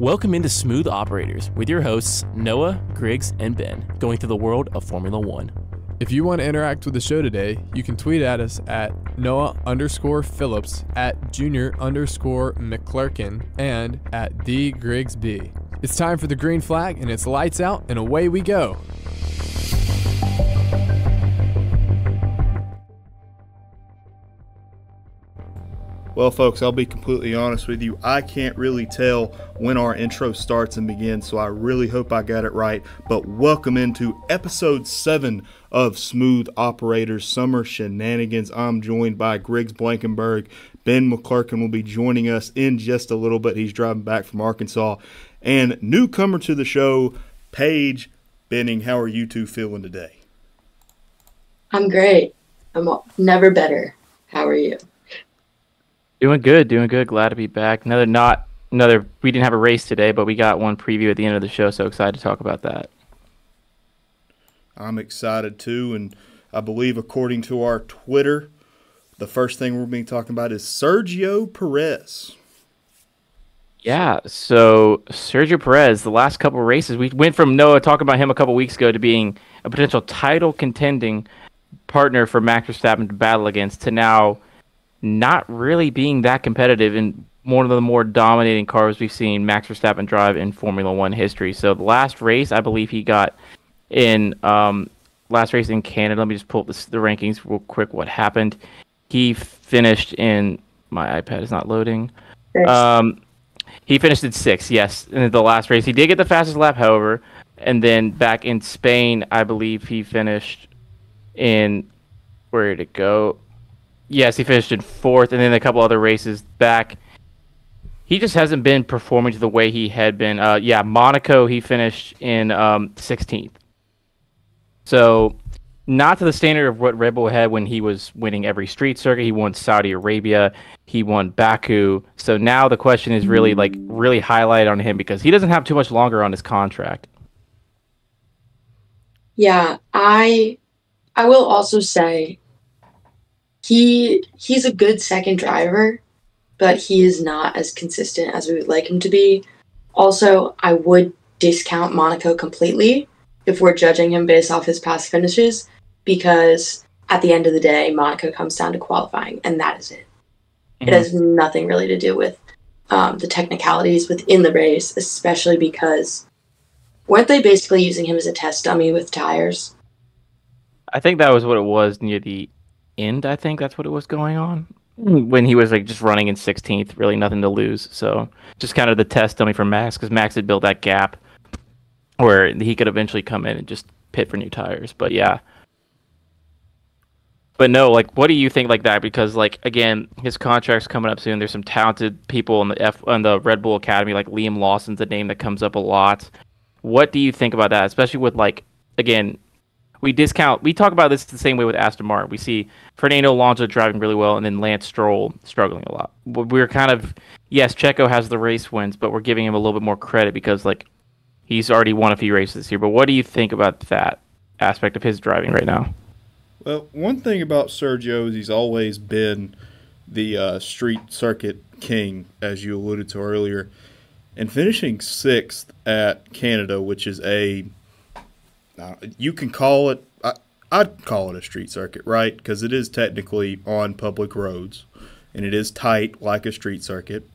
Welcome into Smooth Operators with your hosts, Noah, Griggs, and Ben, going through the world of Formula One. If you want to interact with the show today, you can tweet at us at Noah underscore Phillips, at Junior underscore McClurkin, and at The Griggs B. It's time for the green flag, and it's lights out, and away we go. Well, folks, I'll be completely honest with you. I can't really tell when our intro starts and begins, so I really hope I got it right. But welcome into episode 7 of Smooth Operators Summer Shenanigans. I'm joined by Griggs Blankenberg. Ben McClurkin will be joining us in just a little bit. He's driving back from Arkansas. And newcomer to the show, Paige Benning. How are you two feeling today? I'm great. I'm never better. How are you? Doing good, doing good. Glad to be back. Another not another. We didn't have a race today, but we got one preview at the end of the show. So excited to talk about that. I'm excited too, and I believe according to our Twitter, the first thing we're being talking about is Sergio Perez. Yeah, so Sergio Perez, the last couple races, we went from Noah talking about him a couple weeks ago to being a potential title contending partner for Max Verstappen to battle against to now not really being that competitive in one of the more dominating cars we've seen Max Verstappen drive in Formula One history. So the last race, I believe he got in um, last race in Canada. Let me just pull up the, the rankings real quick. What happened? He finished in my iPad is not loading. Um, he finished in sixth. Yes, in the last race, he did get the fastest lap, however. And then back in Spain, I believe he finished in where did it go? Yes, he finished in fourth, and then a couple other races back. He just hasn't been performing to the way he had been. Uh, yeah, Monaco, he finished in um, 16th. So, not to the standard of what Red Bull had when he was winning every street circuit. He won Saudi Arabia, he won Baku. So now the question is really like really highlighted on him because he doesn't have too much longer on his contract. Yeah, I I will also say he he's a good second driver, but he is not as consistent as we would like him to be. Also, I would discount Monaco completely if we're judging him based off his past finishes, because at the end of the day, Monaco comes down to qualifying, and that is it. Mm-hmm. It has nothing really to do with um, the technicalities within the race, especially because weren't they basically using him as a test dummy with tires? I think that was what it was near the end. I think that's what it was going on when he was like just running in 16th, really nothing to lose. So just kind of the test dummy for Max because Max had built that gap where he could eventually come in and just pit for new tires. But yeah. But no, like, what do you think like that? Because like again, his contract's coming up soon. There's some talented people in the F on the Red Bull Academy, like Liam Lawson's a name that comes up a lot. What do you think about that? Especially with like again, we discount. We talk about this the same way with Aston Martin. We see Fernando Alonso driving really well, and then Lance Stroll struggling a lot. We're kind of yes, Checo has the race wins, but we're giving him a little bit more credit because like he's already won a few races here. But what do you think about that aspect of his driving right now? Well, one thing about Sergio is he's always been the uh, street circuit king, as you alluded to earlier, and finishing sixth at Canada, which is a you can call it. I, I'd call it a street circuit, right? Because it is technically on public roads, and it is tight like a street circuit.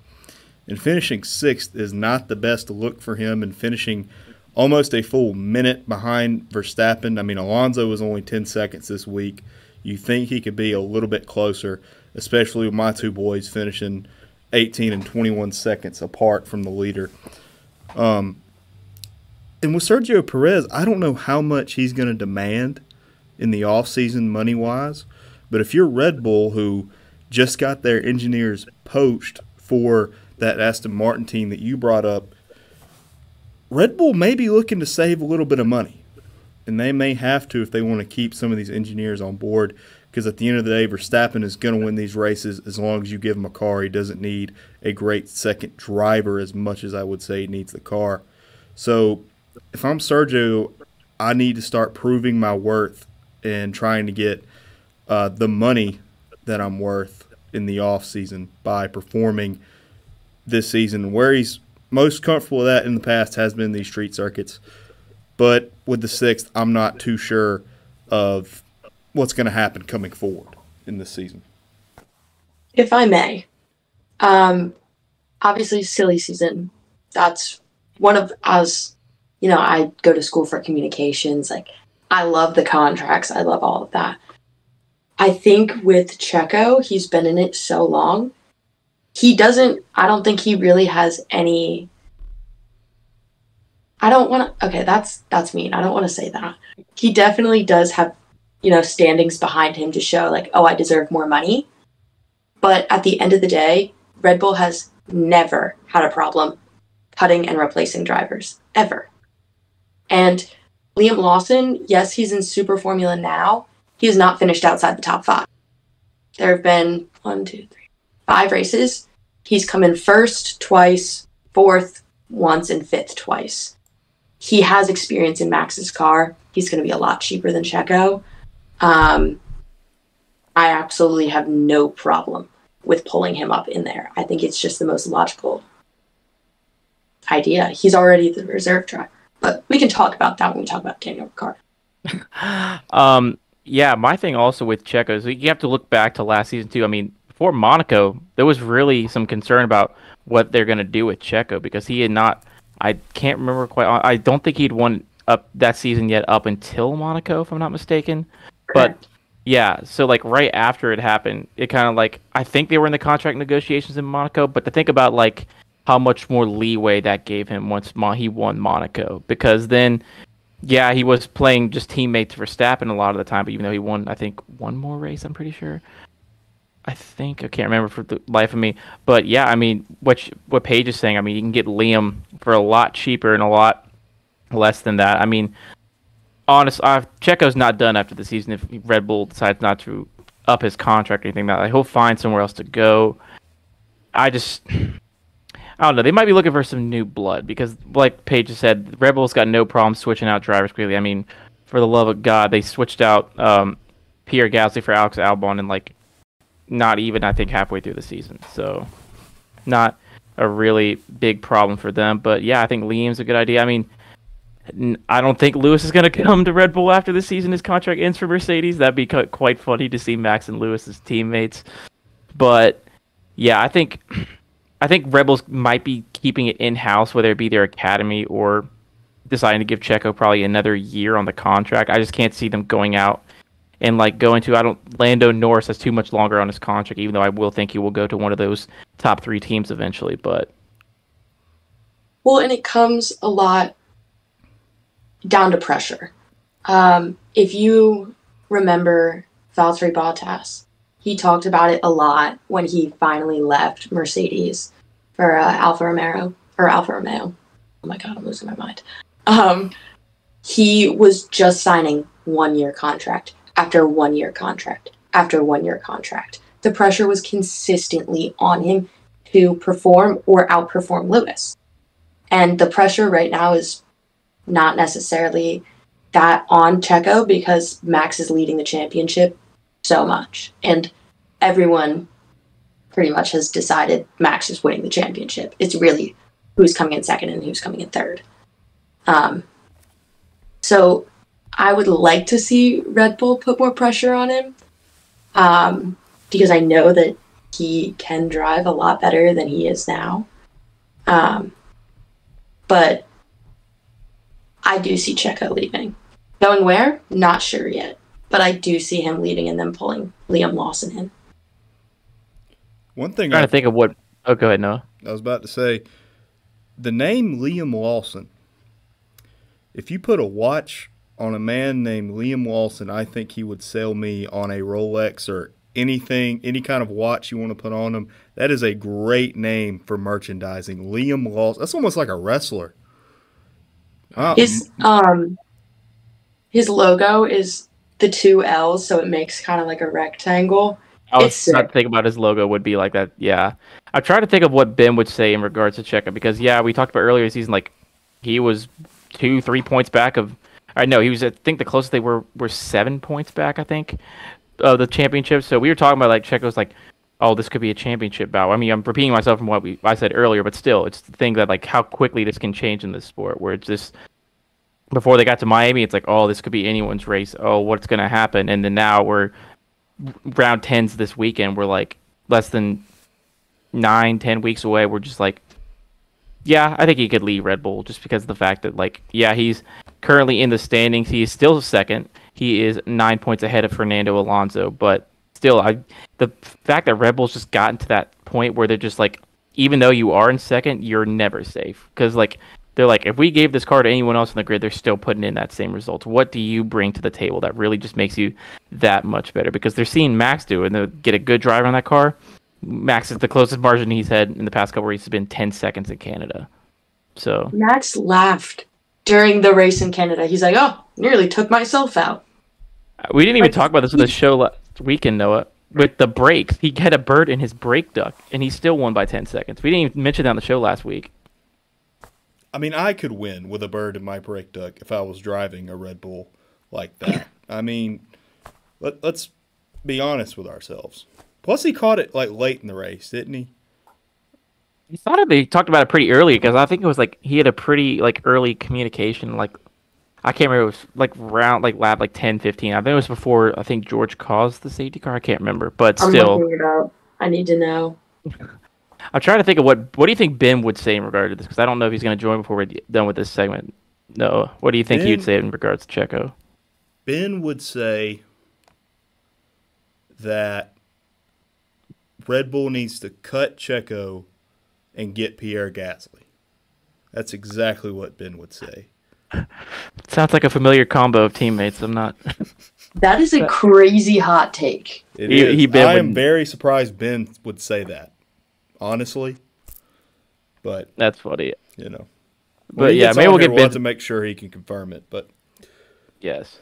And finishing sixth is not the best look for him, and finishing almost a full minute behind Verstappen. I mean, Alonso was only 10 seconds this week. You think he could be a little bit closer, especially with my two boys finishing 18 and 21 seconds apart from the leader. Um, and with Sergio Perez, I don't know how much he's going to demand in the offseason money wise. But if you're Red Bull, who just got their engineers poached for that Aston Martin team that you brought up, Red Bull may be looking to save a little bit of money. And they may have to if they want to keep some of these engineers on board. Because at the end of the day, Verstappen is going to win these races as long as you give him a car. He doesn't need a great second driver as much as I would say he needs the car. So if I'm Sergio, I need to start proving my worth and trying to get uh, the money that I'm worth in the off season by performing this season. Where he's most comfortable with that in the past has been these street circuits. But with the sixth, I'm not too sure of what's going to happen coming forward in this season. If I may, um, obviously silly season. That's one of us. You know, I go to school for communications. Like, I love the contracts. I love all of that. I think with Checo, he's been in it so long. He doesn't. I don't think he really has any. I don't want to. Okay, that's that's mean. I don't want to say that. He definitely does have, you know, standings behind him to show like, oh, I deserve more money. But at the end of the day, Red Bull has never had a problem cutting and replacing drivers ever. And Liam Lawson, yes, he's in Super Formula now. He has not finished outside the top five. There have been one, two, three, five races. He's come in first twice, fourth once, and fifth twice. He has experience in Max's car. He's going to be a lot cheaper than Checo. Um, I absolutely have no problem with pulling him up in there. I think it's just the most logical idea. He's already the reserve driver. But we can talk about that when we talk about Daniel Ricciardo. um, yeah, my thing also with Checo is you have to look back to last season too. I mean, before Monaco, there was really some concern about what they're going to do with Checo because he had not. I can't remember quite. I don't think he'd won up that season yet up until Monaco, if I'm not mistaken. Correct. But yeah, so like right after it happened, it kind of like I think they were in the contract negotiations in Monaco, but to think about like how much more leeway that gave him once he won Monaco, because then yeah, he was playing just teammates for Verstappen a lot of the time, but even though he won, I think one more race, I'm pretty sure. I think I can't remember for the life of me, but yeah, I mean, what what Paige is saying, I mean, you can get Liam for a lot cheaper and a lot less than that. I mean, honest, uh, Checo's not done after the season if Red Bull decides not to up his contract or anything like that. He'll find somewhere else to go. I just I don't know. They might be looking for some new blood because, like Paige said, Red Bull's got no problem switching out drivers quickly. I mean, for the love of God, they switched out um, Pierre Gasly for Alex Albon and like not even I think halfway through the season. So not a really big problem for them. But yeah, I think Liam's a good idea. I mean, I don't think Lewis is going to come to Red Bull after the season. His contract ends for Mercedes. That'd be quite funny to see Max and Lewis as teammates. But yeah, I think I think Rebels might be keeping it in house, whether it be their academy or deciding to give Checo probably another year on the contract. I just can't see them going out and like going to I don't Lando Norris has too much longer on his contract, even though I will think he will go to one of those top three teams eventually. But well, and it comes a lot down to pressure. Um, if you remember Valtteri Bottas, he talked about it a lot when he finally left Mercedes for uh, Alfa Romeo or Alfa Romeo. Oh my god, I'm losing my mind. Um, he was just signing one year contract after one year contract after one year contract. The pressure was consistently on him to perform or outperform Lewis. And the pressure right now is not necessarily that on Checo because Max is leading the championship so much. And everyone pretty much has decided Max is winning the championship. It's really who's coming in second and who's coming in third. Um, so I would like to see Red Bull put more pressure on him um, because I know that he can drive a lot better than he is now. Um, but I do see Checo leaving. Going where? Not sure yet. But I do see him leaving and then pulling Liam Lawson in. One thing I'm trying I, to think of what. Oh, go ahead, Noah. I was about to say the name Liam Lawson. If you put a watch on a man named Liam Lawson, I think he would sell me on a Rolex or anything, any kind of watch you want to put on him. That is a great name for merchandising. Liam Lawson. That's almost like a wrestler. his um his logo is the two L's, so it makes kind of like a rectangle. I was not thinking about his logo would be like that. Yeah, I'm trying to think of what Ben would say in regards to Checo because yeah, we talked about earlier season like he was two, three points back of. I know he was. I think the closest they were were seven points back. I think of the championship. So we were talking about like Checo's like oh, this could be a championship bout. I mean, I'm repeating myself from what we I said earlier, but still, it's the thing that like how quickly this can change in this sport, where it's just before they got to Miami, it's like, oh, this could be anyone's race. Oh, what's gonna happen? And then now we're round tens this weekend. We're like less than nine, ten weeks away. We're just like, yeah, I think he could lead Red Bull just because of the fact that like, yeah, he's currently in the standings. He is still second. He is nine points ahead of Fernando Alonso, but still, I the fact that Red Bull's just gotten to that point where they're just like, even though you are in second, you're never safe because like they're like, if we gave this car to anyone else in the grid, they're still putting in that same result. What do you bring to the table that really just makes you that much better? Because they're seeing Max do it and they get a good drive on that car. Max is the closest margin he's had in the past couple races has been 10 seconds in Canada. So Max laughed during the race in Canada. He's like, "Oh, nearly took myself out." we didn't even Like, talk about this on the show last weekend, Noah. With the brakes, he had a bird in his brake duct, and he still won by 10 seconds. We didn't even mention that on the show last week. I mean, I could win with a bird in my brake duct if I was driving a Red Bull like that. I mean, let, let's be honest with ourselves. Plus, he caught it like late in the race, didn't he? He thought of they talked about it pretty early because I think it was like he had a pretty like early communication like I can't remember it was like round like lap like 10 15 I think it was before I think George caused the safety car I can't remember but I'm still looking it up. I need to know. I'm trying to think of what what do you think Ben would say in regard to this because I don't know if he's going to join before we're done with this segment no what do you think he'd say in regards to Checo Ben would say that Red Bull needs to cut Checo and get Pierre Gasly. That's exactly what Ben would say. sounds like a familiar combo of teammates I'm not That is a crazy hot take. It He- is. he Ben I am very surprised Ben would say that, honestly. But that's funny you know, but When he yeah maybe we'll here, get we'll Ben to make sure he can confirm it. But Yes.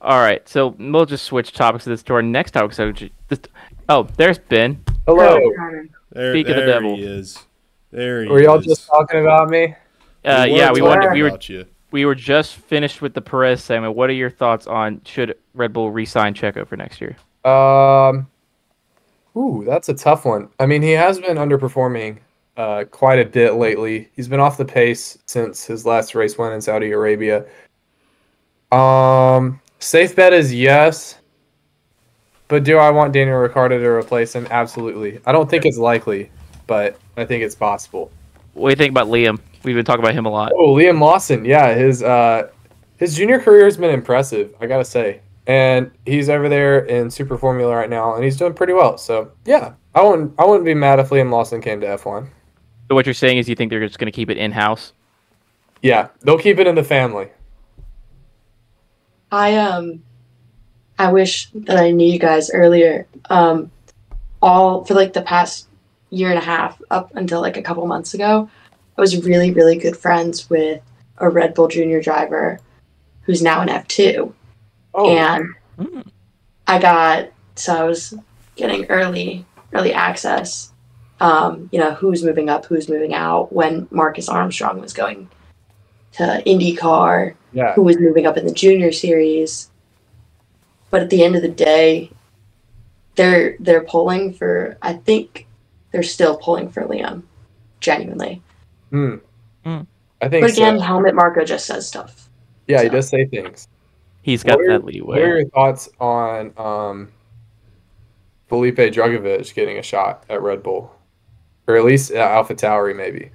All right. So we'll just switch topics to this to our next topic. So, ju- this, oh, there's Ben. Hello. there, Speak of the devil. he is. There he Were y'all is. just talking about me? Uh, We yeah, were we wanted. We were you. we were just finished with the Perez segment. What are your thoughts on should Red Bull re-sign Checo for next year? Um, ooh, that's a tough one. I mean, he has been underperforming uh, quite a bit lately. He's been off the pace since his last race win in Saudi Arabia. Um, safe bet is yes. But do I want Daniel Ricciardo to replace him? Absolutely. I don't think it's likely, but I think it's possible. What do you think about Liam? We've been talking about him a lot. Oh, Liam Lawson. Yeah, his uh his junior career has been impressive, I gotta say. And he's over there in Super Formula right now, and he's doing pretty well. So yeah, I wouldn't I wouldn't be mad if Liam Lawson came to F1. So what you're saying is you think they're just going to keep it in house? Yeah, they'll keep it in the family. I um I wish that I knew you guys earlier. Um all for like the past year and a half up until like a couple months ago, I was really, really good friends with a Red Bull junior driver who's now in F two. Oh, And Hmm. I got so I was getting early early access. Um, you know, who's moving up, who's moving out, when Marcus Armstrong was going to IndyCar, yeah. who was moving up in the junior series. But at the end of the day, they're they're pulling for I think they're still pulling for Liam, genuinely. Hmm. Hmm. I think But again, so. Helmut Marko just says stuff. Yeah, he does say things. He's got What are- that What are leeway. your thoughts on um Felipe Drugovich getting a shot at Red Bull? Or at least at Alpha Tauri maybe.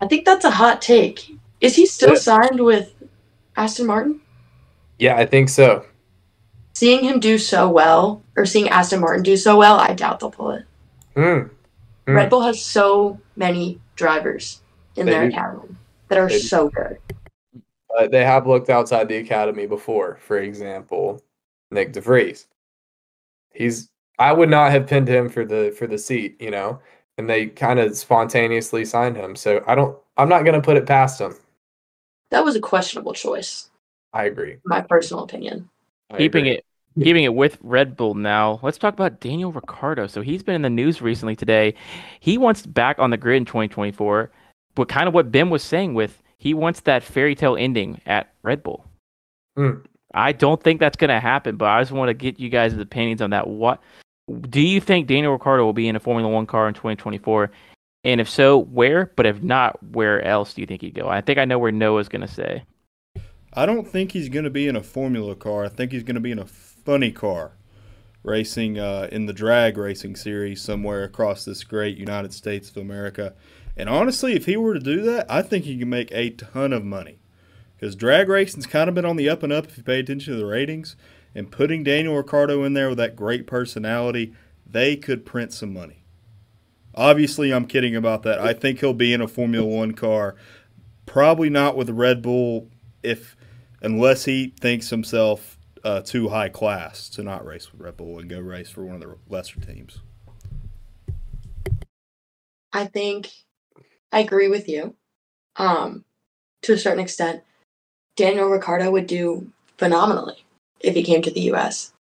I think that's a hot take. Is he still Yeah. signed with Aston Martin? Yeah, I think so. Seeing him do so well, or seeing Aston Martin do so well, I doubt they'll pull it. Hmm. Hmm. Red Bull has so many drivers in They their do. academy that are They do. so good. But they have looked outside the academy before. For example, Nyck de Vries. He's I would not have pinned him for the for the seat, you know, and they kind of spontaneously signed him. So I don't. I'm not going to put it past him. That was a questionable choice, I agree. my personal opinion. I keeping agree. it keeping it with Red Bull now. Let's talk about Daniel Ricciardo. So he's been in the news recently today. He wants back on the grid in 2024, but kind of what Ben was saying with he wants that fairy tale ending at Red Bull. Hmm. I don't think that's going to happen, but I just want to get you guys' opinions on that. What do you think Daniel Ricciardo will be in a Formula One car in 2024? And if so, where? But if not, where else do you think he'd go? I think I know where Noah's going to say. I don't think he's going to be in a Formula car. I think he's going to be in a funny car, racing uh, in the drag racing series somewhere across this great United States of America. And honestly, if he were to do that, I think he can make a ton of money. Because drag racing's kind of been on the up and up if you pay attention to the ratings. And putting Daniel Ricciardo in there with that great personality, they could print some money. Obviously, I'm kidding about that. I think he'll be in a Formula One car. Probably not with Red Bull, if unless he thinks himself uh, too high class to not race with Red Bull and go race for one of the lesser teams. I think I agree with you. Um, to a certain extent, Daniel Ricciardo would do phenomenally if he came to the US.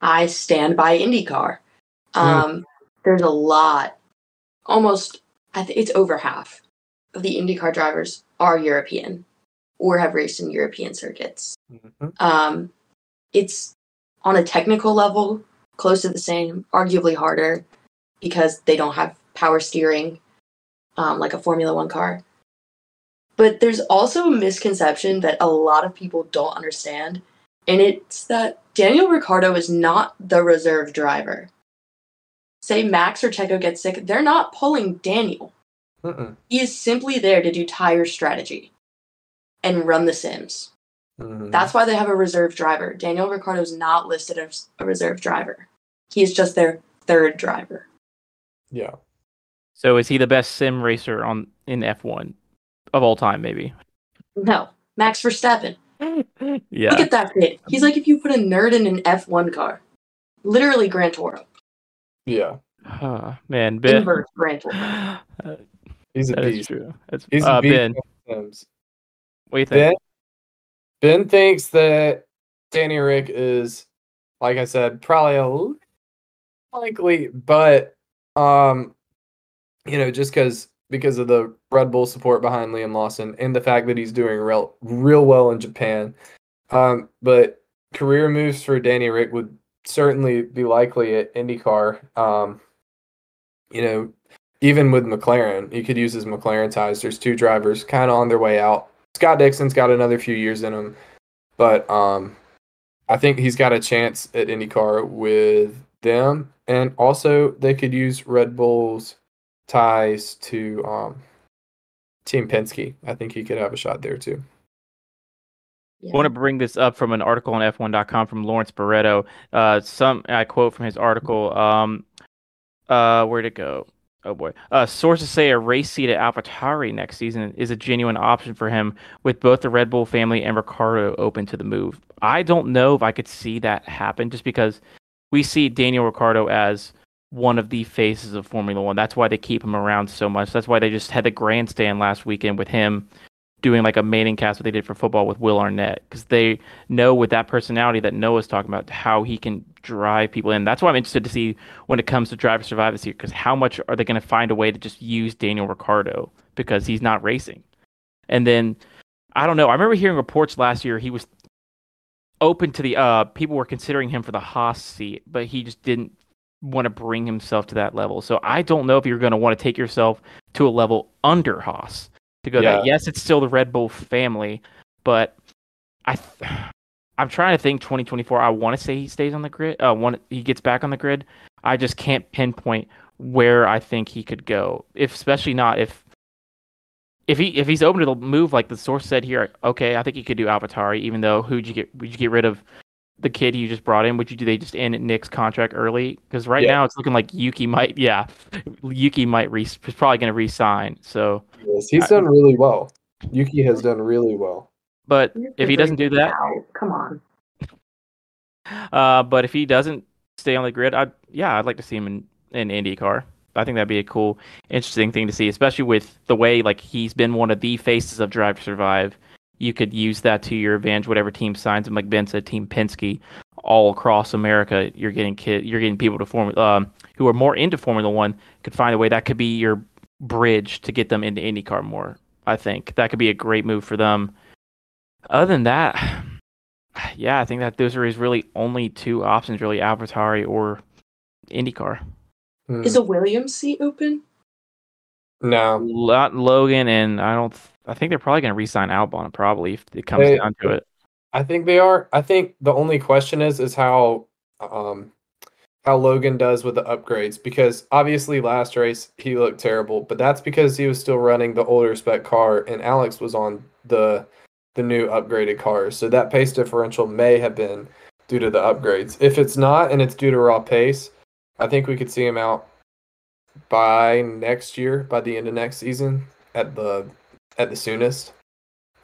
I stand by IndyCar. Um, There's a lot, almost, I think it's over half of the IndyCar drivers are European or have raced in European circuits. Mhm. Um, it's on a technical level close to the same, arguably harder because they don't have power steering um, like a Formula One car. But there's also a misconception that a lot of people don't understand, and it's that Daniel Ricciardo is not the reserve driver. Say Max or Checo get sick, they're not pulling Daniel. Mm-mm. He is simply there to do tire strategy and run the sims. Mhm. That's why they have a reserve driver. Daniel Ricciardo is not listed as a reserve driver. He is just their third driver. yeah. So is he the best sim racer on in F1 of all time? Maybe. No, Max Verstappen. Yeah. Look at that kid. He's like if you put a nerd in an F1 car. Literally Gran Toro. Yeah. Uh, man, Ben. Inverse Gran Toro. He's a that is beast. true. That's, He's a uh, beast. Ben, Sims. what do you think? Ben, Ben thinks that Danny Rick is, like I said, probably a likely, but um, you know, just because because of the Red Bull support behind Liam Lawson and the fact that he's doing real real well in Japan, um, but career moves for Danny Rick would certainly be likely at IndyCar. Um, you know, even with McLaren, he could use his McLaren ties. There's two drivers kind of on their way out. Scott Dixon's got another few years in him, but um, I think he's got a chance at IndyCar with them, and also they could use Red Bull's ties to um, Team Penske. I think he could have a shot there too. Yeah. I want to bring this up from an article on F1.com from Lawrence Barretto. Uh, some I quote from his article. Um, uh, where'd it go? Oh boy. Uh, sources say a race seat at AlphaTauri next season is a genuine option for him, with both the Red Bull family and Ricciardo open to the move. I don't know if I could see that happen, just because we see Daniel Ricciardo as one of the faces of Formula One. That's why they keep him around so much. That's why they just had the grandstand last weekend with him doing like a ManningCast what they did for football with Will Arnett because they know with that personality that Noah's talking about how he can drive people in. That's why I'm interested to see when it comes to Drive to Survive this year because how much are they going to find a way to just use Daniel Ricciardo because he's not racing. And then I don't know. I remember hearing reports last year he was open to the uh people were considering him for the Haas seat, but he just didn't want to bring himself to that level. So I don't know if you're going to want to take yourself to a level under Haas to go Yeah. that. Yes, it's still the Red Bull family, but I th- I'm trying to think 2024. I want to say he stays on the grid. Uh, one he gets back on the grid. I just can't pinpoint where I think he could go. If especially not if if he if he's open to the move like the source said here. Okay, I think he could do AlphaTauri. Even though who'd you get? Would you get rid of the kid you just brought in? Would you do they just end Nick's contract early? Because right Yeah. now it's looking like Yuki might. Yeah, Yuki might re. He's probably going to re-sign. So, Yes, he's done really well. Yuki has done really well. but if he doesn't do that, Ow, come on. Uh, but if he doesn't stay on the grid, I yeah, I'd like to see him in in IndyCar. I think that'd be a cool, interesting thing to see, especially with the way like he's been one of the faces of Drive to Survive. You could use that to your advantage. Whatever team signs him, like Ben said, Team Penske, all across America, you're getting kid, you're getting people to form um, who are more into Formula One could find a way that could be your bridge to get them into IndyCar more. I think that could be a great move for them. Other than that, yeah, I think that those are his really only two options, really AlphaTauri or IndyCar. Hmm. Is a Williams seat open? no. Lot Logan and I don't. I think they're probably going to re-sign Albon probably if it comes They- down to it. I think they are. I think the only question is is how um how Logan does with the upgrades because obviously last race he looked terrible, but that's because he was still running the older spec car and Alex was on the the new upgraded cars. So that pace differential may have been due to the upgrades. If it's not and it's due to raw pace, I think we could see him out by next year, by the end of next season at the at the soonest.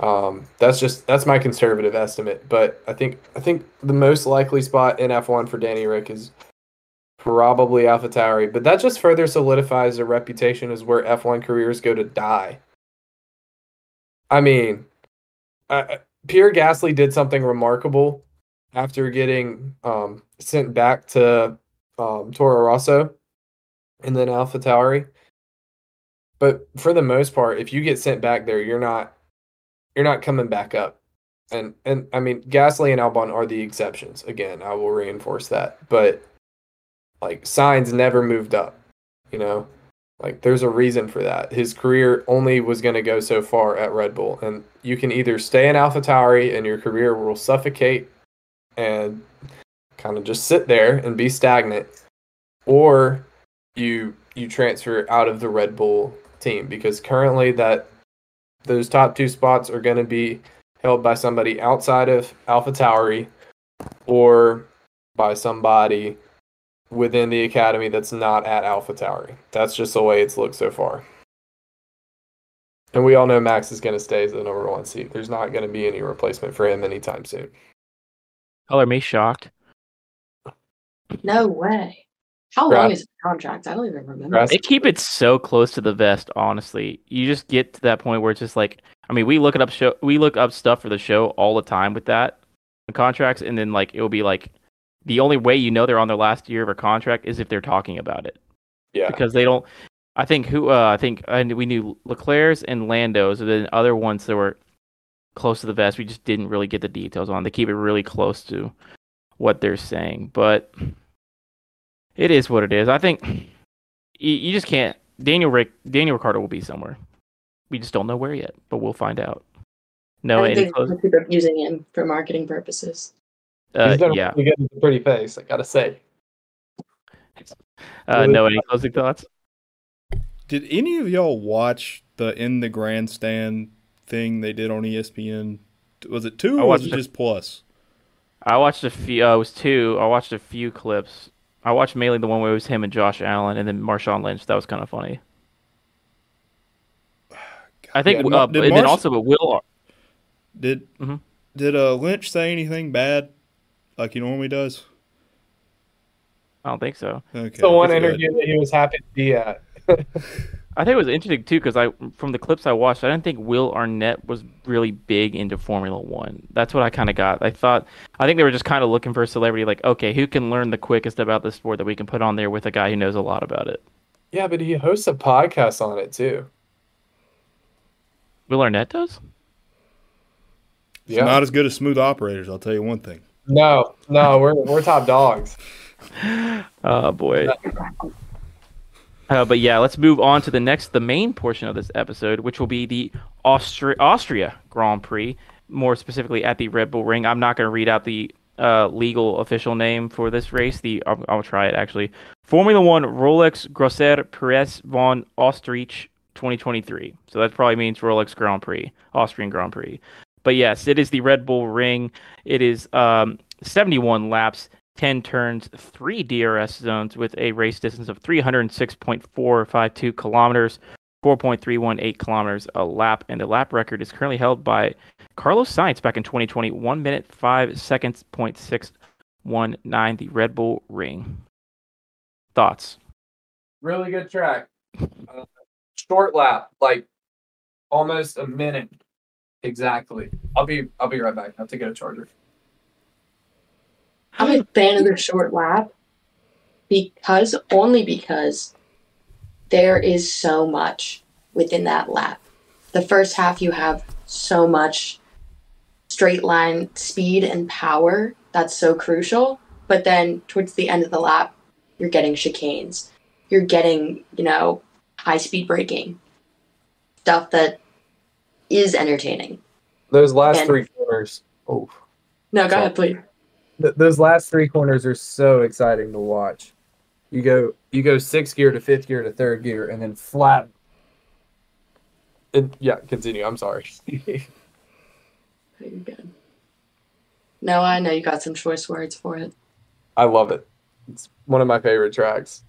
Um, that's just that's my conservative estimate, but I think I think the most likely spot in F1 for Danny Rick is probably AlphaTauri, but that just further solidifies their reputation as where F1 careers go to die. I mean, uh, Pierre Gasly did something remarkable after getting um, sent back to um, Toro Rosso and then AlphaTauri. But for the most part, if you get sent back there, you're not you're not coming back up. And and I mean Gasly and Albon are the exceptions. Again, I will reinforce that. But like Sainz never moved up, you know? Like there's a reason for that. His career only was going to go so far at Red Bull and you can either stay in AlphaTauri and your career will suffocate and kind of just sit there and be stagnant or you you transfer out of the Red Bull team because currently that those top two spots are going to be held by somebody outside of AlphaTauri or by somebody within the academy that's not at AlphaTauri. That's just the way it's looked so far. And we all know Max is going to stay as the number one seat. There's not going to be any replacement for him anytime soon. Color me shocked. No way. How Brad- long is the contract? I don't even remember. Brad- They keep it so close to the vest. Honestly, you just get to that point where it's just like, I mean, we look it up show, we look up stuff for the show all the time with that the contracts, and then like it will be like the only way you know they're on their last year of a contract is if they're talking about it Yeah. because they don't. I think who uh, I think and we knew Leclerc's and Lando's, and then other ones that were close to the vest. We just didn't really get the details on. They keep it really close to what they're saying, but it is what it is. I think you, you just can't. Daniel Rick Daniel Ricciardo will be somewhere. We just don't know where yet, but we'll find out. No, I think close, they're keep using him for marketing purposes. uh, He's done yeah. really good with a pretty face, I got to say. Uh, no, any closing thoughts? Did any of y'all watch the in the grandstand thing they did on ESPN? Was it two I or was it it. just plus? I watched a few. Uh, it was two. I watched a few clips. I watched mainly the one where it was him and Josh Allen, and then Marshawn Lynch. That was kind of funny. I think, Yeah, uh, did and then also, but Will. Did Mhm. did uh, Lynch say anything bad like he normally does? I don't think so. Okay, the one that's good. interview that he was happy to be at. I think it was interesting too because I, from the clips I watched, I didn't think Will Arnett was really big into Formula One. That's what I kind of got. I thought, I think they were just kind of looking for a celebrity, like, okay, who can learn the quickest about the sport that we can put on there with a guy who knows a lot about it. Yeah, but he hosts a podcast on it too. Will Arnett does. It's Yeah. not as good as smooth operators. I'll tell you one thing. No, no, we're we're top dogs. Oh boy. Uh, but yeah, let's move on to the next, the main portion of this episode, which will be the Austria Austria Grand Prix, more specifically at the Red Bull Ring. I'm not going to read out the uh, legal official name for this race. The I'll, I'll try it actually. Formula One Rolex Grosser Preis von Österreich 2023. So that probably means Rolex Grand Prix, Austrian Grand Prix. But yes, it is the Red Bull Ring. It is um, 71 laps, 10 turns, three DRS zones with a race distance of 306.452 kilometers, 4.318 kilometers a lap. And the lap record is currently held by Carlos Sainz back in 2020, 1 minute 5 seconds, 0.619, the Red Bull Ring. Thoughts? Really good track. Uh, short lap, like almost a minute exactly. I'll be I'll be right back. I have to get a charger. I'm a fan of the short lap because only because there is so much within that lap. The first half you have so much straight line speed and power that's so crucial, but then towards the end of the lap you're getting chicanes, you're getting, you know, high speed braking, stuff that is entertaining. Those last And- three corners. Oh, No, go Sorry. ahead, please. Th- those last three corners are so exciting to watch. You go, you go sixth gear to fifth gear to third gear, and then flat. And yeah, continue. I'm sorry. You're good. No, I know you got some choice words for it. I love it. It's one of my favorite tracks.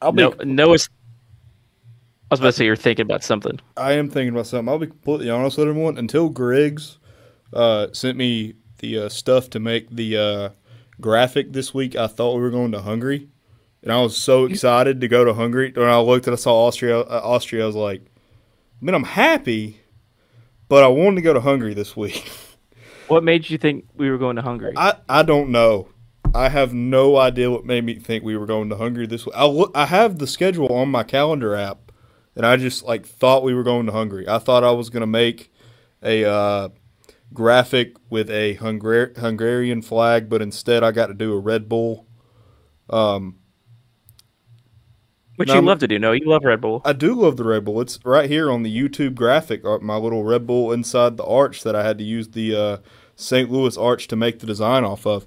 I'll be. No, Noah's. I was about to say you're thinking about something. I am thinking about something. I'll be completely honest with everyone. Until Griggs uh, sent me the uh, stuff to make the uh, graphic this week, I thought we were going to Hungary, and I was so excited to go to Hungary. When I looked and I saw Austria, uh, Austria, I was like, I mean, I'm happy, but I wanted to go to Hungary this week. What made you think we were going to Hungary? I, I don't know. I have no idea what made me think we were going to Hungary this week. I look, I have the schedule on my calendar app, and I just like thought we were going to Hungary. I thought I was gonna make a uh, graphic with a Hungar- Hungarian flag, but instead I got to do a Red Bull. Um, Which you I'm- love to do. No, you love Red Bull. I do love the Red Bull. It's right here on the YouTube graphic. uh, My little Red Bull inside the arch that I had to use the uh, St. Louis arch to make the design off of.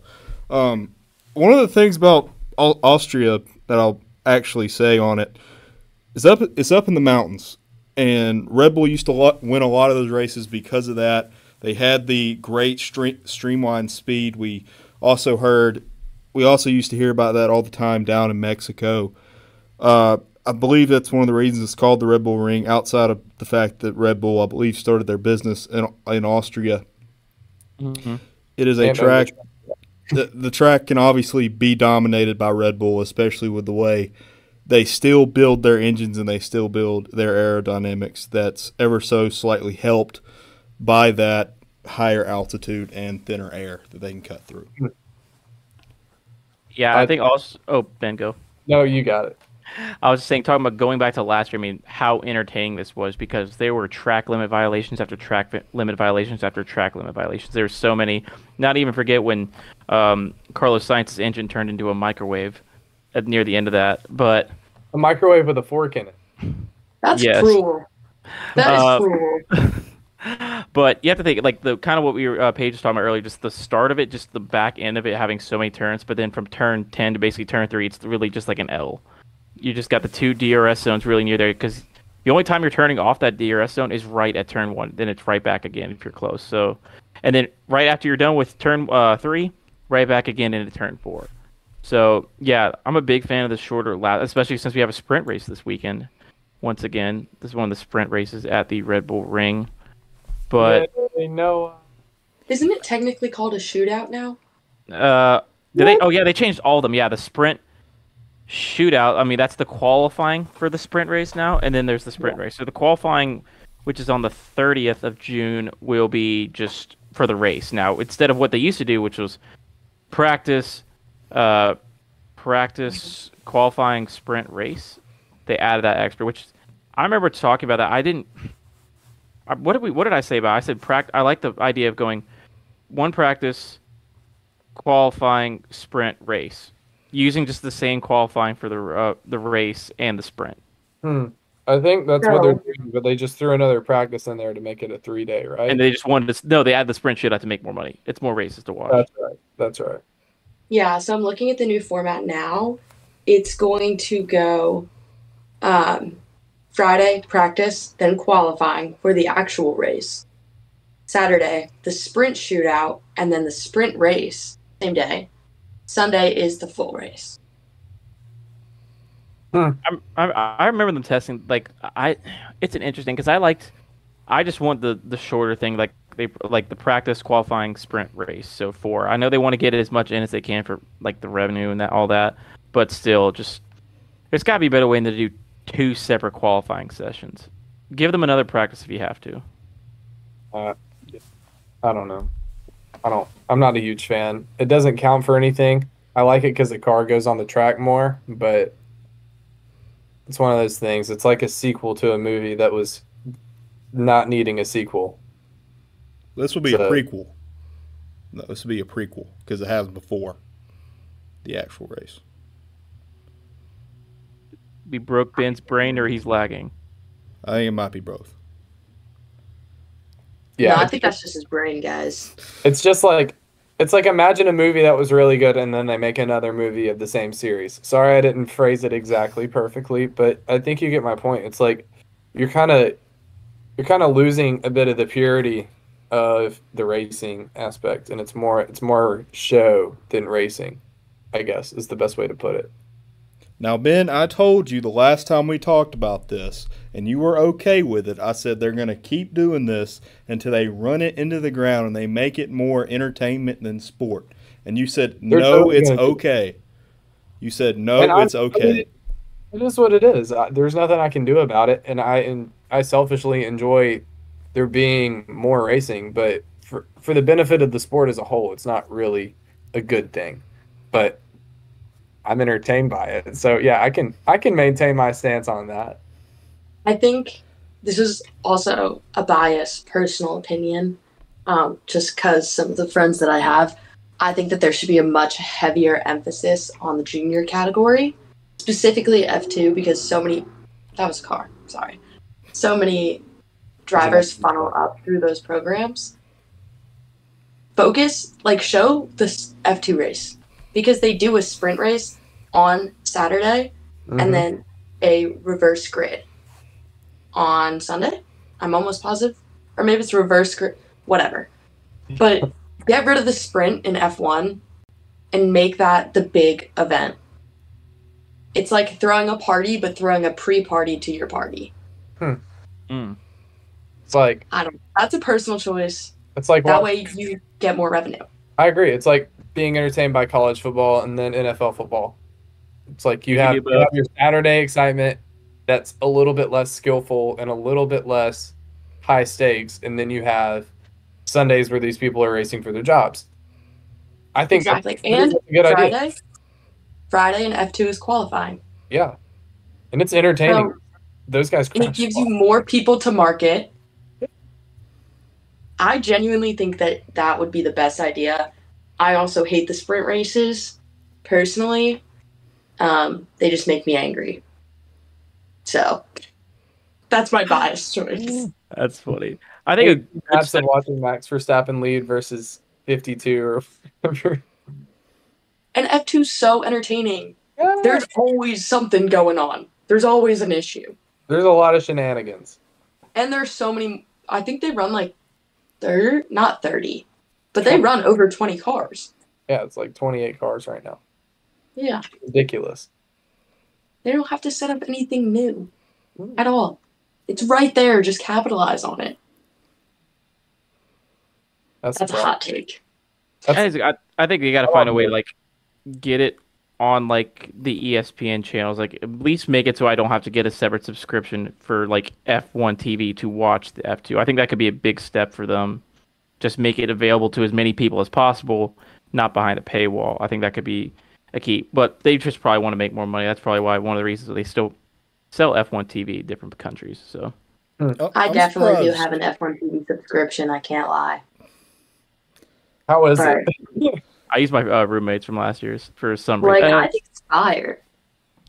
Um, one of the things about Austria that I'll actually say on it is up. It's up in the mountains, and Red Bull used to win a lot of those races because of that. They had the great stre- streamlined speed. We also heard. We also used to hear about that all the time down in Mexico. Uh, I believe that's one of the reasons it's called the Red Bull Ring. Outside of the fact that Red Bull, I believe, started their business in in Austria. Mhm. It is a track. The, the track can obviously be dominated by Red Bull, especially with the way they still build their engines and they still build their aerodynamics. That's ever so slightly helped by that higher altitude and thinner air that they can cut through. Yeah, I I- think also. Oh, Ben, go. No, you got it. I was just saying, talking about going back to last year. I mean, how entertaining this was because there were track limit violations after track vi- limit violations after track limit violations. There were so many. Not even forget when um, Carlos Sainz's engine turned into a microwave at near the end of that. But A microwave with a fork in it. That's Yes. cruel. That is Uh, cruel. but you have to think like the kind of what we were uh, Paige was talking about earlier, just the start of it, just the back end of it having so many turns, but then from turn ten to basically turn three, it's really just like an L. You just got the two DRS zones really near there because the only time you're turning off that DRS zone is right at turn one. Then it's right back again if you're close. So, and then right after you're done with turn uh, three, right back again into turn four. So yeah, I'm a big fan of the shorter lap, especially since we have a sprint race this weekend. Once again, this is one of the sprint races at the Red Bull Ring. But Yay, Noah. Isn't it technically called a shootout now? Uh, did they? Oh yeah, they changed all of them. Yeah, the sprint shootout. I mean, that's the qualifying for the sprint race now, and then there's the sprint race. So the qualifying, which is on the 30th of June, will be just for the race. Now, instead of what they used to do, which was practice, uh, practice qualifying sprint race, they added that extra. Which I remember talking about that. I didn't. I- What did we? What did I say about? It? I said pract. I like the idea of going one practice qualifying sprint race using just the same qualifying for the uh, the race and the sprint. Hmm. I think that's what they're doing, but they just threw another practice in there to make it a three day, right? And they just wanted to no, they add the sprint shootout to make more money. It's more races to watch. that's right. That's right. Yeah, so I'm looking at the new format now. It's going to go um, Friday practice, then qualifying for the actual race. Saturday, the sprint shootout, and then the sprint race same day. Sunday is the full race. I, I I remember them testing like I it's an interesting because I liked I just want the the shorter thing like they like the practice qualifying sprint race so four I know they want to get as much in as they can for like the revenue and that all that but still just there's got to be a better way than to do two separate qualifying sessions give them another practice if you have to uh, I don't know. I don't. I'm not a huge fan. It doesn't count for anything. I like it because the car goes on the track more, but it's one of those things. It's like a sequel to a movie that was not needing a sequel. This will be So- a prequel. No, this will be a prequel because it has before the actual race. We broke Ben's brain, or he's lagging. I think it might be both. Yeah, no, I think that's just his brain, guys. it's just like it's like imagine a movie that was really good and then they make another movie of the same series. Sorry, I didn't phrase it exactly perfectly, but I think you get my point. It's like you're kind of you're kind of losing a bit of the purity of the racing aspect, and it's more it's more show than racing. I guess is the best way to put it. Now, Ben, I told you the last time we talked about this, and you were okay with it. I said they're going to keep doing this until they run it into the ground and they make it more entertainment than sport. And you said, They're no, totally it's okay. You said, no, it's okay. It is what it is. I, there's nothing I can do about it, and I and I selfishly enjoy there being more racing, but for for the benefit of the sport as a whole, it's not really a good thing. But I'm entertained by it, so yeah, I can I can maintain my stance on that. I think this is also a biased personal opinion, um, just because some of the friends that I have, I think that there should be a much heavier emphasis on the junior category, specifically F2, because so many. That was a car. Sorry. So many drivers funnel up through those programs. Focus, like, show this F2 race because they do a sprint race on Saturday Mhm. and then a reverse grid on Sunday. I'm almost positive, or maybe it's reverse grid, whatever. But get rid of the sprint in F1 and make that the big event. It's like throwing a party, but throwing a pre-party to your party. Mm. it's like I don't. That's a personal choice. it's like That wa- way you get more revenue. I agree. It's like being entertained by college football and then NFL football. It's like you You have, you have your Saturday excitement that's a little bit less skillful and a little bit less high stakes, and then you have Sundays where these people are racing for their jobs. I think Exactly. I And that's a good idea. Friday, Friday and F2 is qualifying. Yeah, and it's entertaining. So- Those guys. and it gives you more people to market. I genuinely think that that would be the best idea. I also hate the sprint races personally. Um, they just make me angry. So that's my biased choice. That's funny. I think a good Apps step- of watching Max Verstappen lead versus 52 or whatever. And F2 is so entertaining. There's always something going on. There's always an issue. There's a lot of shenanigans. And there's so many I think they run like third not 30, but they run over 20 cars. Yeah, it's like 28 cars right now. Yeah. Ridiculous. They don't have to set up anything new mm. at all. It's right there. Just capitalize on it. That's, That's a hot take. That's- I, I think you got to oh, find a way to like get it on like the ESPN channels. Like at least make it so I don't have to get a separate subscription for like F1 TV to watch the F2. I think that could be a big step for them. Just make it available to as many people as possible, not behind a paywall. I think that could be a key. But they just probably want to make more money. That's probably why one of the reasons they still sell F1 TV in different countries. So Oh, I I'm definitely do have an F1 TV subscription. I can't lie. How is Right. it? I use my uh, roommates from last year's for some reason. Like reason. I think it's fire,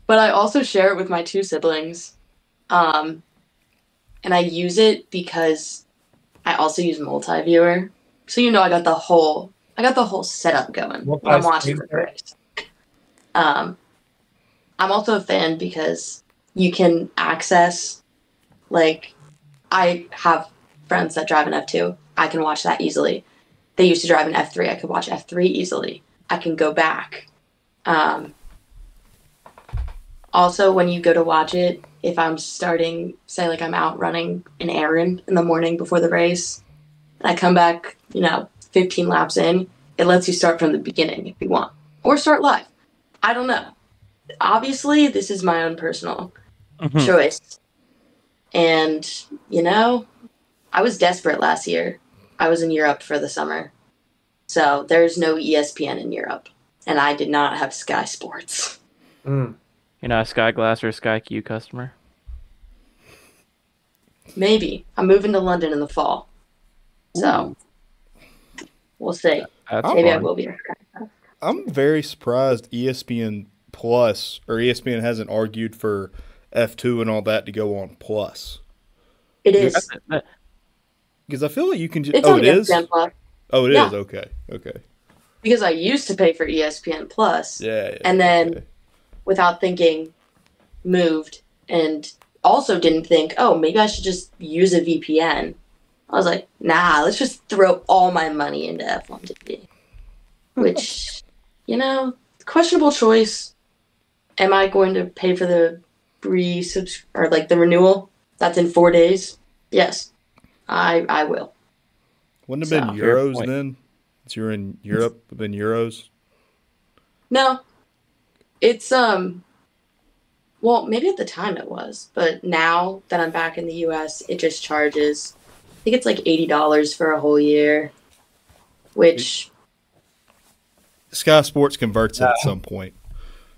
but I also share it with my two siblings, um, and I use it because I also use multi-viewer. So you know, I got the whole I got the whole setup going I'm watching the race. Um, I'm also a fan because you can access, like, I have friends that drive an F2. I can watch that easily. They used to drive an F3. I could watch F3 easily. I can go back. Um, also, when you go to watch it, if I'm starting, say, like I'm out running an errand in the morning before the race, and I come back, you know, 15 laps in, it lets you start from the beginning if you want, or start live. I don't know. Obviously, this is my own personal Mhm. choice. And, you know, I was desperate last year. I was in Europe for the summer. So there's no ESPN in Europe. And I did not have Sky Sports. Mm. You know, a Sky Glass or a Sky Q customer. Maybe. I'm moving to London in the fall. So hmm. we'll see. That's Oh, Maybe I fun. will be a Sky. I'm very surprised ESPN Plus or ESPN hasn't argued for F2 and all that to go on Plus? It is. That- that- Because I feel like you can just. It's Oh, on E it is. ESPN Plus Oh, it is. Yeah. Okay. Okay. because I used to pay for ESPN Plus Yeah. yeah, And then- okay. Without thinking, moved and also didn't think, oh, maybe I should just use a VPN. I was like, nah, let's just throw all my money into F1 TV, which, you know, questionable choice. Am I going to pay for the re subs or like the renewal? That's in four days. Yes, I I will. Wouldn't have been So- Fair Euros then? Since you're in Europe, it'd been Euros. No, it's um. Well, maybe at the time it was, but now that I'm back in the U.S., it just charges. I think it's like eighty dollars for a whole year, which Sky Sports converts it at some point.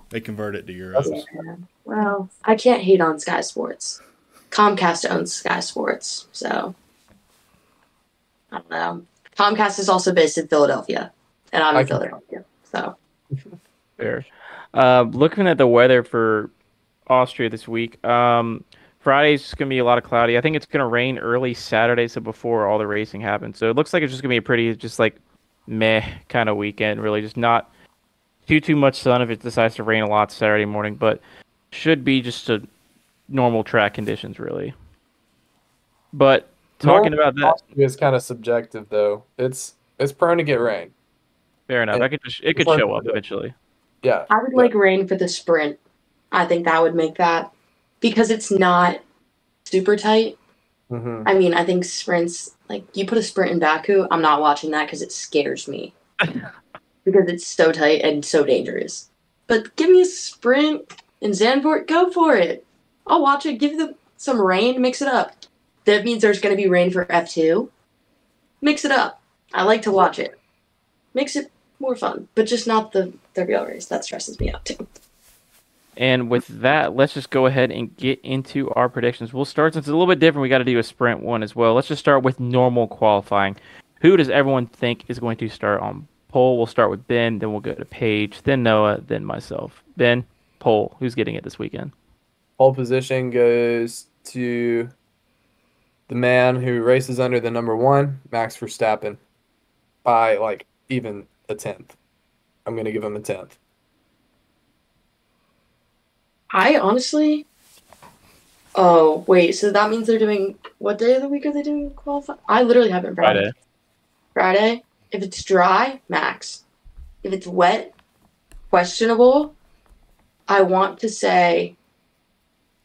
They convert it to Euros. That's- well, I can't hate on Sky Sports. Comcast owns Sky Sports, so I don't know. Comcast is also based in Philadelphia, and I'm I in can- Philadelphia, so Fair. Uh, looking at the weather for Austria this week, um, Friday's going to be a lot of cloudy. I think it's going to rain early Saturday, so before all the racing happens. So it looks like it's just going to be a pretty, just like meh kind of weekend. Really, just not too too much sun if it decides to rain a lot Saturday morning, but should be just a normal track conditions really. But talking Normal about that, Austria is kind of subjective though. It's it's prone to get rain. fair enough. I could just it could show up eventually. Yeah. I would Yeah. like rain for the sprint. I think that would make that because it's not super tight. hmm I mean, I think sprints like you put a sprint in Baku, I'm not watching that because it scares me because it's so tight and so dangerous. But give me a sprint in Zandvoort, go for it. I'll watch it. Give them some rain, mix it up. That means there's going to be rain for F2. Mix it up. I like to watch it. Mix it more fun, but just not the the real race. That stresses me out too. And with that, let's just go ahead and get into our predictions. We'll start since it's a little bit different. We got to do a sprint one as well. Let's just start with normal qualifying. Who does everyone think is going to start on pole? We'll start with Ben, then we'll go to Paige, then Noah, then myself. Ben, pole. Who's getting it this weekend? Pole position goes to the man who races under the number one, Max Verstappen, by like even a tenth. I'm gonna give him a tenth. I honestly. Oh wait, so that means they're doing what day of the week are they doing qualify? I literally haven't read Friday. Friday. If it's dry, max. If it's wet, questionable. I want to say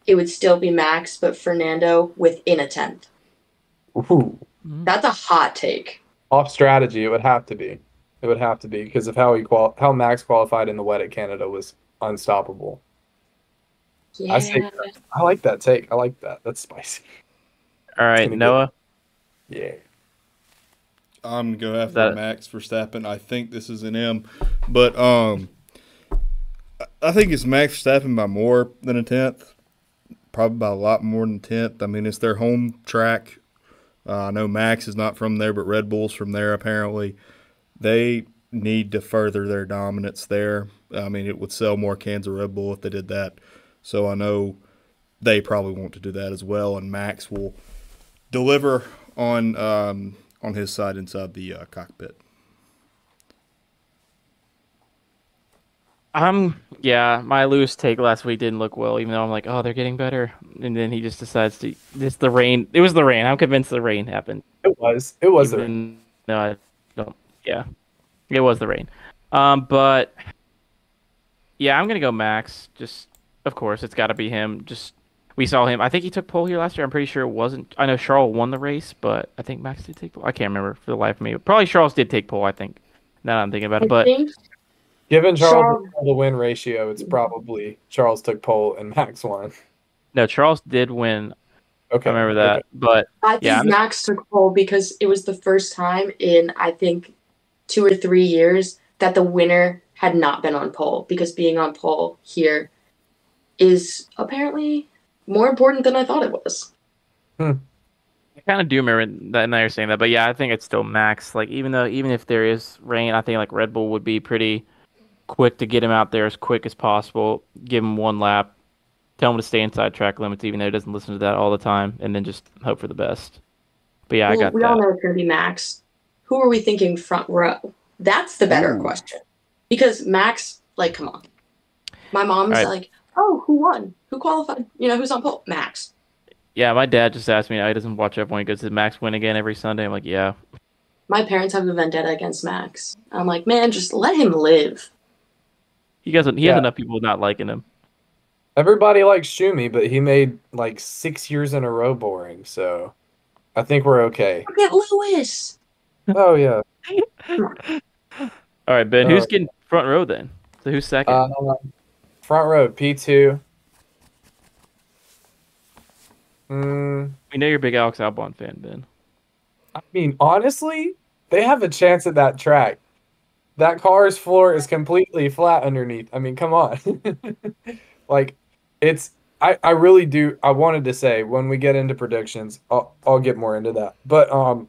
it would still be max, but Fernando within a tenth. Ooh. That's a hot take. Off strategy, it would have to be. It would have to be because of how he qual how Max qualified in the wet at Canada was unstoppable. Yeah. I say I like that take. I like that. That's spicy. All right, gonna Noah. Yeah. I'm gonna go after That- Max Verstappen. I think this is an M, but um, I- I think it's Max Verstappen by more than a tenth, probably by a lot more than a tenth. I mean, it's their home track. Uh, I know Max is not from there, but Red Bull's from there apparently. They need to further their dominance there. I mean, it would sell more cans of Red Bull if they did that. So I know they probably want to do that as well, and Max will deliver on um, on his side inside the uh, cockpit. I'm yeah. My loose take last week didn't look well, even though I'm like, oh, they're getting better, and then he just decides to. This the rain. It was the rain. I'm convinced the rain happened. It was. It was the Even- No, I don't. Yeah, it was the rain. Um, but yeah, I'm gonna go Max. Just of course, it's got to be him. Just we saw him. I think he took pole here last year. I'm pretty sure it wasn't. I know Charles won the race, but I think Max did take pole. I can't remember for the life of me. Probably Charles did take pole. I think. Now that I'm thinking about I it, but think given Charles Charles- the win ratio, it's probably Charles took pole and Max won. no, Charles did win. Okay. I remember that, okay. but I think Yeah, I'm just- Max took pole because it was the first time in I think two or three years that the winner had not been on pole because being on pole here is apparently more important than I thought it was. Hmm. I kind of do remember that now you're saying that, but yeah, I think it's still Max. Like even though even if there is rain, I think like Red Bull would be pretty quick to get him out there as quick as possible. Give him one lap, tell him to stay inside track limits, even though he doesn't listen to that all the time, and then just hope for the best. But yeah, I got we that. all know it's going to be Max. Who are we thinking front row? That's the better Ooh. question. Because Max, like, come on. My mom's Alright. like, oh, who won? Who qualified? You know, who's on pole? Max. Yeah, my dad just asked me. Oh, he doesn't watch F1. He goes, "Did Max win again every Sunday?" I'm like, "Yeah." My parents have a vendetta against Max. I'm like, man, just let him live. He doesn't. He Yeah. has enough people not liking him. Everybody likes Schumi, but he made like six years in a row boring. So I think we're okay. Look at Lewis. Oh yeah. All right, Ben. who's Uh, getting front row then? So who's second? Uh, front row P two. Mm, we know you're a big Alex Albon fan, Ben. I mean, honestly, they have a chance at that track. That car's floor is completely flat underneath. I mean, come on. like, it's. I, I really do. I wanted to say when we get into predictions, I'll, I'll get more into that. But um,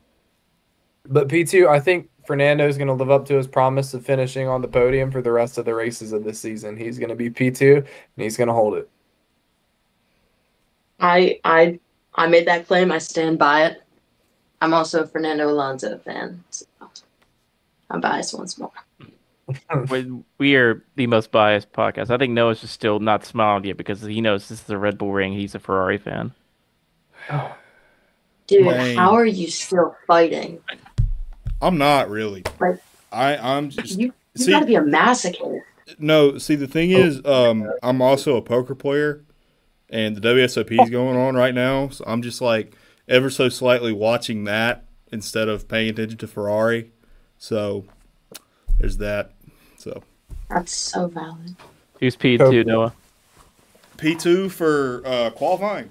but P two, I think Fernando is going to live up to his promise of finishing on the podium for the rest of the races of this season. He's going to be P two, and he's going to hold it. I I I made that claim. I stand by it. I'm also a Fernando Alonso fan. So I'm biased once more. we, we are the most biased podcast. I think Noah's just still not smiling yet because he knows this is a Red Bull ring. He's a Ferrari fan. Dude, Dang. how are you still fighting? I'm not really. Like- I I'm just You you See- gotta be a masochist. no. See, the thing is, um, I'm also a poker player, and the WSOP is going on right now. So I'm just like ever so slightly watching that instead of paying attention to Ferrari. So there's that. So That's so valid. Who's P two, Noah? P2 for uh, qualifying.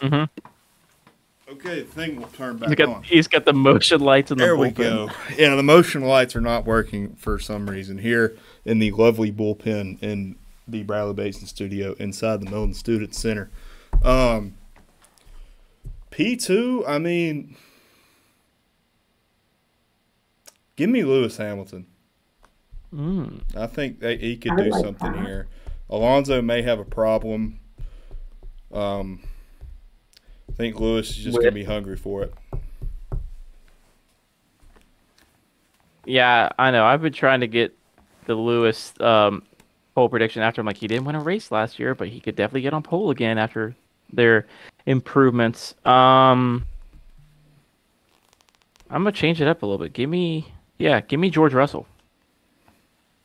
Mhm. Okay, the thing will turn He's back got on. he's got the motion lights in the There we go. Yeah, the motion lights are not working for some reason here in the lovely bullpen in the Bradley Basin studio inside the Milton Student Center. Um, P2, I mean, give me Lewis Hamilton. Mm. I think that he could I do like something that. here. Alonso may have a problem. Um, I think Lewis is just going to be hungry for it. Yeah, I know. I've been trying to get the Lewis um, pole prediction after. I'm like, he didn't win a race last year, but he could definitely get on pole again after their improvements. Um, I'm gonna change it up a little bit. Give me, yeah, give me George Russell.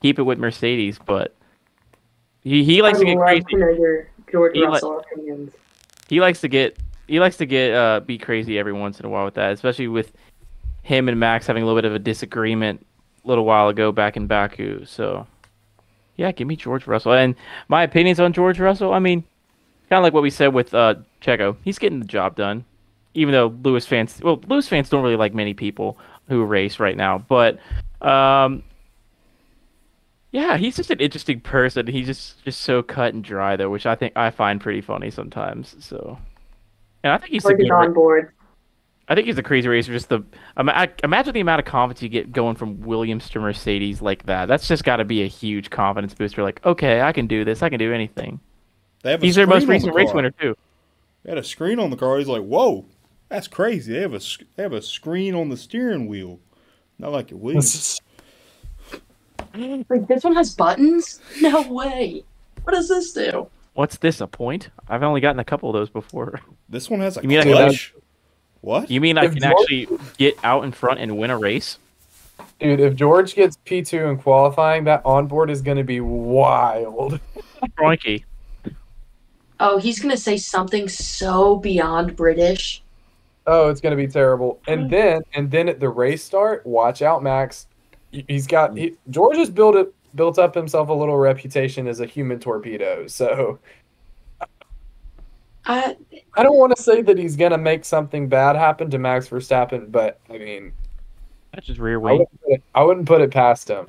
Keep it with Mercedes, but he he likes to I'd get love crazy. to know George He li- Russell opinions. he likes to get he likes to get uh be crazy every once in a while with that, especially with him and Max having a little bit of a disagreement a little while ago back in Baku. So yeah, give me George Russell. And my opinions on George Russell, I mean, kind of like what we said with uh Checo, he's getting the job done. Even though Lewis fans, well, Lewis fans don't really like many people who race right now, but um, yeah, he's just an interesting person. He's just just so cut and dry though, which I think I find pretty funny sometimes. So, and I think he's a good, on board. I think he's a crazy racer. Just the ima- I- imagine the amount of confidence you get going from Williams to Mercedes like that. That's just got to be a huge confidence booster. Like, okay, I can do this. I can do anything. They have a He's their most screen on the recent race winner too. They had a screen on the car. He's like, "Whoa, that's crazy." They have a they have a screen on the steering wheel, not like your Williams. Like this one has buttons? No way. What does this do? What's this? A point? I've only gotten a couple of those before. This one has a You mean I can- What? You mean I can George- actually get out in front and win a race? Dude, if George gets P2 in qualifying, that onboard is going to be wild. Crikey. Oh, he's gonna say something so beyond British. Oh, it's going to be terrible. And hmm. then and then at the race start, watch out, Max. He- He's got he, George has built it built up himself a little reputation as a human torpedo. So I I don't want to say that he's going to make something bad happen to Max Verstappen, but I mean, That's just rear I wing. wouldn't, put it, I wouldn't put it past him.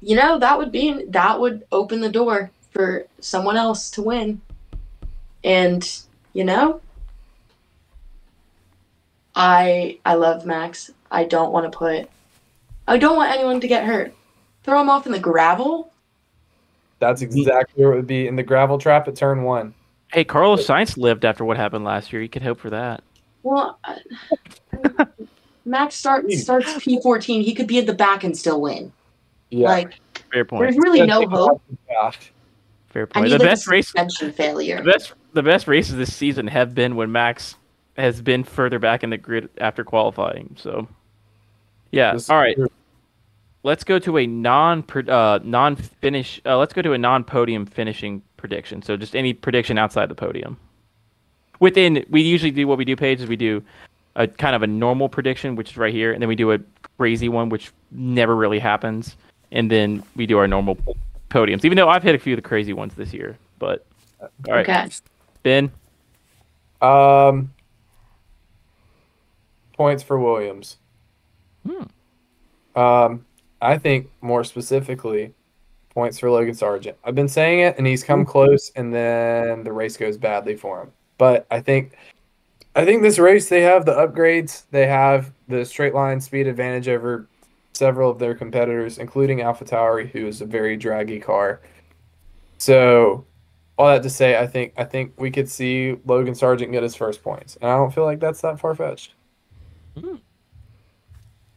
you know, that would be that would open the door for someone else to win. And, you know, I I love Max. I don't want to put I don't want anyone to get hurt. Throw him off in the gravel? That's exactly where it would be in the gravel trap at turn one. Hey, Carlos Sainz lived after what happened last year. You could hope for that. Well, I- Max start, starts P14. He could be at the back and still win. Yeah. Like, Fair point. there's really no hope. Fair point. need The like best race, suspension failure. the best, the best races this season have been when Max has been further back in the grid after qualifying. So, yeah. This All right. true. Let's go to a non uh, non finish. Uh, let's go to a non podium finishing prediction. So just any prediction outside the podium. Within, we usually do what we do. Pages we do a kind of a normal prediction, which is right here, and then we do a crazy one, which never really happens, and then we do our normal podiums. Even though I've hit a few of the crazy ones this year, but all right, Okay. Ben. Um, points for Williams. Hmm. Um, I think more specifically, points for Logan Sargent. I've been saying it, and he's come close, and then the race goes badly for him. But I think, I think this race they have the upgrades. They have the straight line speed advantage over several of their competitors, including AlphaTauri, who is a very draggy car. So, all that to say, I think I think we could see Logan Sargent get his first points, and I don't feel like that's that far fetched. Hmm.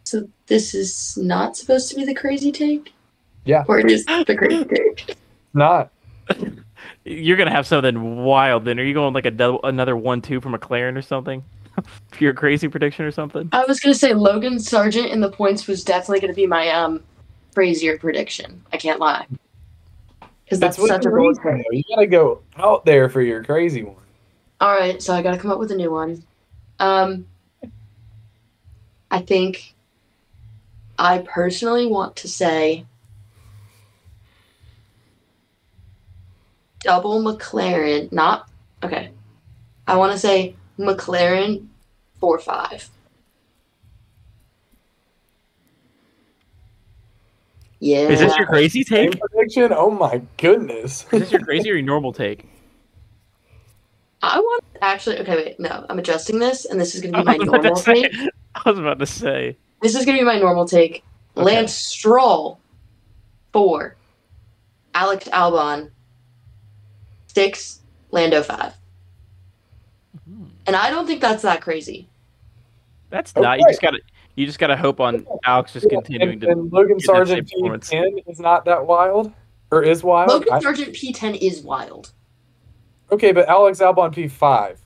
So this is not supposed to be the crazy take? Yeah. Or just the crazy take? Not. You're gonna have something wild. Then are you going like a double, another one-two for McLaren or something? for your crazy prediction or something? I was gonna say Logan Sargent in the points was definitely gonna be my um crazier prediction. I can't lie. Because that's what such a the bold reason, take. You gotta go out there for your crazy one. All right, so I got to come up with a new one. Um, I think I personally want to say double McLaren. Not okay. I want to say McLaren four five. Yeah. Is this your crazy take? prediction? Oh my goodness. Is this your crazy or your normal take? I want actually. Okay, wait. No, I'm adjusting this, and this is gonna be my I was about to normal take. I was about to say. This is gonna be my normal take. Okay. Lance Stroll, four. Alex Albon, six. Lando, five. Hmm. And I don't think that's that crazy. That's not. You just gotta. You just gotta hope on Alex just continuing and, to. and Logan get that Sargent same performance. P10 is not that wild, or is wild. Logan Sargent P10 is wild. okay, but Alex Albon P5.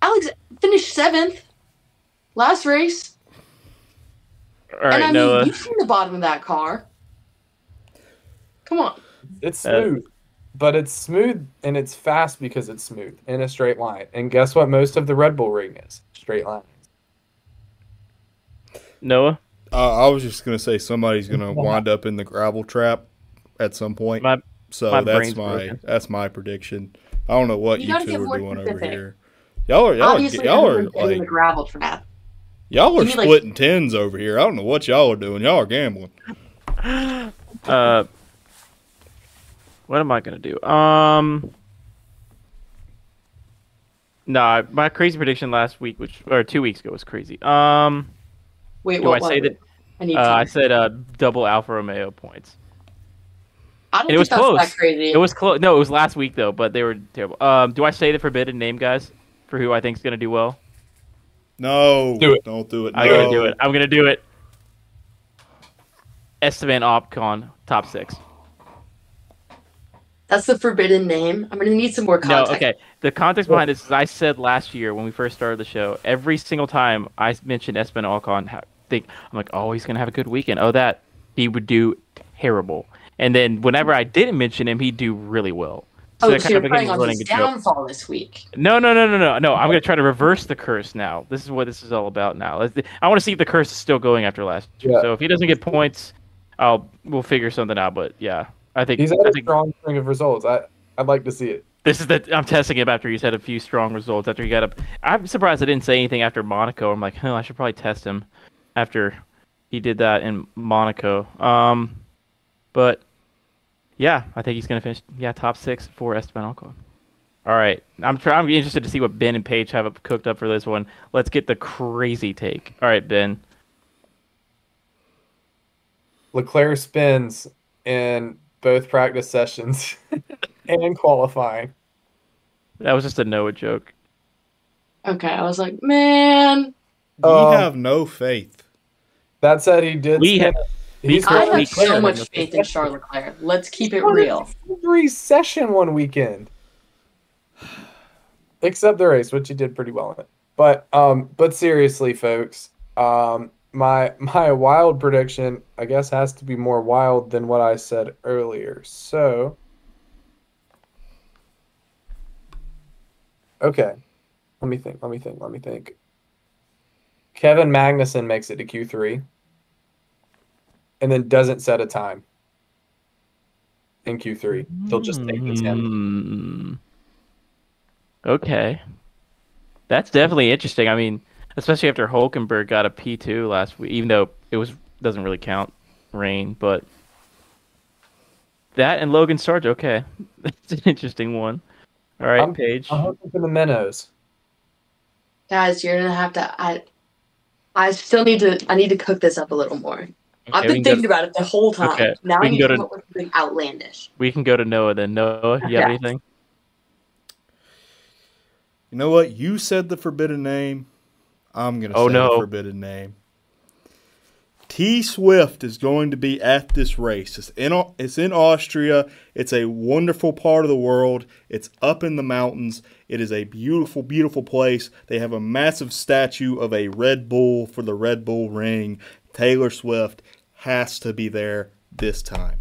Alex finished seventh last race. All and I Noah. mean, you've seen the bottom of that car. Come on. It's Uh, smooth, but it's smooth and it's fast because it's smooth in a straight line. And guess what? Most of the Red Bull ring is straight line. Noah. Uh, I was just gonna say somebody's gonna wind up in the gravel trap at some point. My- so my that's my broken. that's my prediction. I don't know what You you, two are more doing over here. Y'all are y'all are, Obviously, y'all are everyone's in the gravel trap. Y'all are You mean, like- splitting tens over here. I don't know what y'all are doing. Y'all are gambling. Uh, what am I gonna do? Um, nah, my crazy prediction last week, which or two weeks ago, was crazy. Um, Wait, do what I was say it? that? I Uh. I said uh, double Alfa Romeo points. I don't it think was that's close. that crazy. It was close. No, it was last week though, but they were terrible. Um, do I say the forbidden name, guys, for who I think is gonna do well? No, Do it. Don't do it. I'm no. gonna do it. I'm gonna do it. Esteban Ocon, top six. That's the forbidden name. I'm gonna need some more context. No, okay. The context behind this is I said last year when we first started the show, every single time I mentioned Esteban Ocon, ha- think I'm like, oh, he's gonna have a good weekend. Oh, that he would do terrible. And then whenever I didn't mention him, he'd do really well. Oh, that so you're became playing on running his joke. downfall this week. No, no, no, no, no, no. I'm gonna try to reverse the curse now. This is what this is all about now. I want to see if the curse is still going after last year. Yeah. So if he doesn't get points, I'll we'll figure something out. But yeah, I think He's had I a think strong string of results. I I'd like to see it. this is the I'm testing him after he's had a few strong results. After he got up, I'm surprised I didn't say anything after Monaco. I'm like, oh, I should probably test him after he did that in Monaco. Um, but yeah, I think he's gonna finish yeah top six for Esteban Ocon. All right, I'm try- I'm interested to see what Ben and Paige have cooked up for this one. Let's get the crazy take. All right, Ben. Leclerc spins in both practice sessions and qualifying. That was just a Noah joke. Okay, I was like, man, We Um, have no faith. That said, he did. We spend- have- he's I Leclerc- have so Leclerc much in faith in Charles Leclerc. Let's keep it real. every session one weekend, except the race, which he did pretty well in it. But um, but seriously, folks, um, my my wild prediction, I guess, has to be more wild than what I said earlier. So, okay, let me think. Let me think. Let me think. Kevin Magnussen makes it to Q three, and then doesn't set a time in Q three. They'll just take the ten. Hmm. Okay. That's definitely interesting. I mean, especially after Hulkenberg got a P2 last week, even though it was doesn't really count rain, but that and Logan Sarge, okay. That's an interesting one. All right, I'm- Paige. I'm hoping for the minnows. Guys, you're gonna have to. I, I still need to. I need to cook this up a little more. I've been can go- thinking about it the whole time. Okay, Now we I can need go to to- come up with something outlandish. We can go to Noah then. Noah, you have Okay. anything? You know what? You said the forbidden name. I'm gonna Oh, say no. the forbidden name. T Swift is going to be at this race. It's in it's in Austria. It's a wonderful part of the world. It's up in the mountains. It is a beautiful, beautiful place. They have a massive statue of a Red Bull for the Red Bull Ring. Taylor Swift has to be there this time.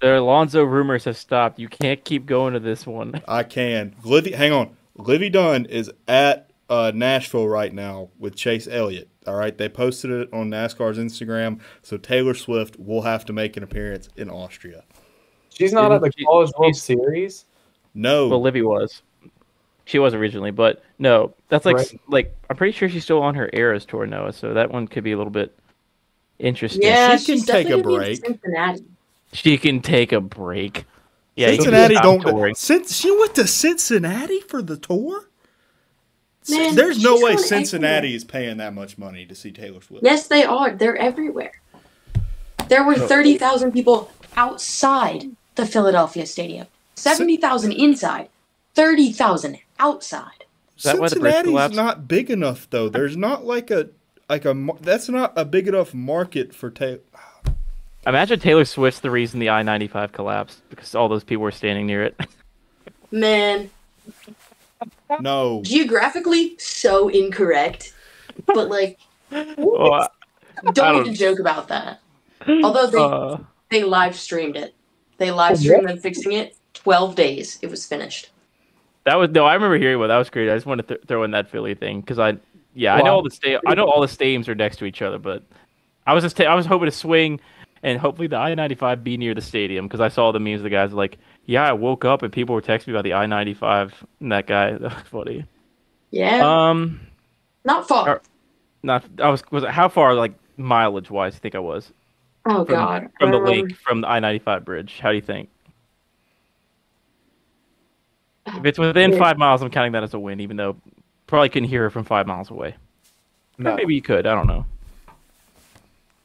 The Alonso rumors have stopped. You can't keep going to this one. I can. Livy, hang on. Livvy Dunne is at uh, Nashville right now with Chase Elliott. All right, they posted it on NASCAR's Instagram. So Taylor Swift will have to make an appearance in Austria. She's not at the She- College World she's- Series. No, Well, Livvy was. She was originally, but no, that's like Right. like I'm pretty sure she's still on her Eras tour, Noah. So that one could be a little bit interesting. Yeah, she can take a definitely be in break. Cincinnati. she can take a break. Yeah, Cincinnati don't. touring. Since she went to Cincinnati for the tour, Man, there's no way Cincinnati everywhere. is paying that much money to see Taylor Swift. Yes, they are. They're everywhere. There were thirty thousand people outside the Philadelphia Stadium. Seventy thousand inside. Thirty thousand outside. Is that why the Cincinnati's not big enough though. There's not like a like a that's not a big enough market for Taylor. Imagine Taylor Swift's the reason the I-95 collapsed because all those people were standing near it. Man, No, geographically so incorrect. But like, I- don't, don't- even joke about that. Although they uh, they live streamed it. They live streamed them fixing it. Twelve days. It was finished. that was no. I remember hearing about that was great. I just want to th- throw in that Philly thing because I, yeah, I know all the sta- I know all the stadiums are next to each other, but I was just ta- I was hoping to swing and hopefully the I-95 be near the stadium because I saw the memes. The guys were like, yeah, I woke up and people were texting me about the I-95 and that guy. That was funny. Yeah, Um, not far. are- not I was was it, how far like mileage wise? I think I was oh from, God. from the Um, lake from the I-95 bridge. How do you think? If it's within Yeah. five miles, I'm counting that as a win, even though probably couldn't hear her from five miles away. Or No. maybe you could. I don't know.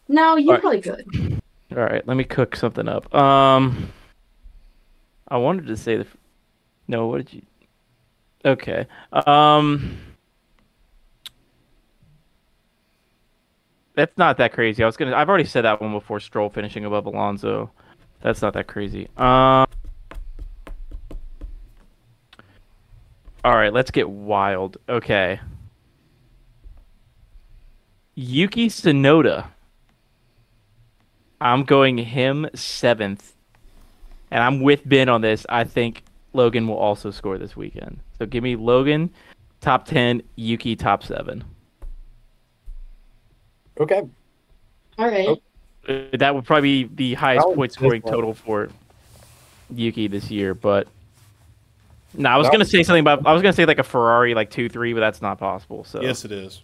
No, you Alright. probably could. All right, let me cook something up. Um, I wanted to say the. No, what did you? Okay. Um, that's not that crazy. I was gonna. I've already said that one before. Stroll finishing above Alonso. That's not that crazy. Um. All right, let's get wild. Okay. Yuki Tsunoda. I'm going him seventh, and I'm with Ben on this. I think Logan will also score this weekend. So give me Logan top ten, Yuki top seven. Okay. All right. Oh. That would probably be the highest point scoring total for Yuki this year. But no, I was That gonna would- say something about. I was gonna say like a Ferrari, like two three, but that's not possible. So yes, it is.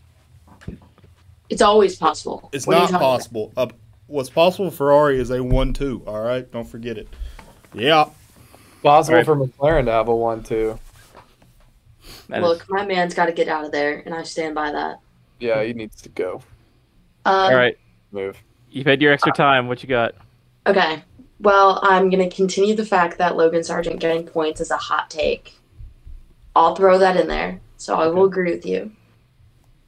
It's always possible. It's What not possible. Uh, what's possible for Ferrari is a one-two. All right, don't forget it. Yeah, Possible Alright. for McLaren to have a one two. that is- Look, my man's got to get out of there, and I stand by that. Yeah, he needs to go. Um, all right. Move. You've had your extra time. What you got? Okay. Well, I'm going to continue the fact that Logan Sargent getting points is a hot take. I'll throw that in there. So I will agree with you.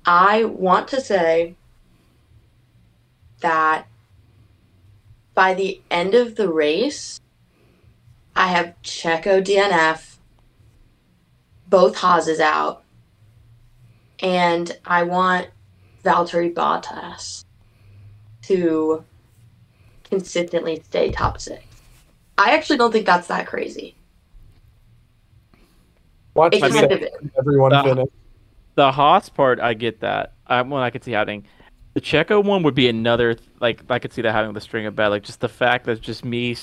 I want to say that by the end of the race, I have Checo DNF, both Haas's out, and I want Valtteri Bottas to consistently stay top six. I actually don't think that's that crazy. Watch It kind of everyone Uh, finish. The Haas part, I get that. I one I could see happening. The Checo one would be another like I could see that having the string of bad. Like just the fact that just me,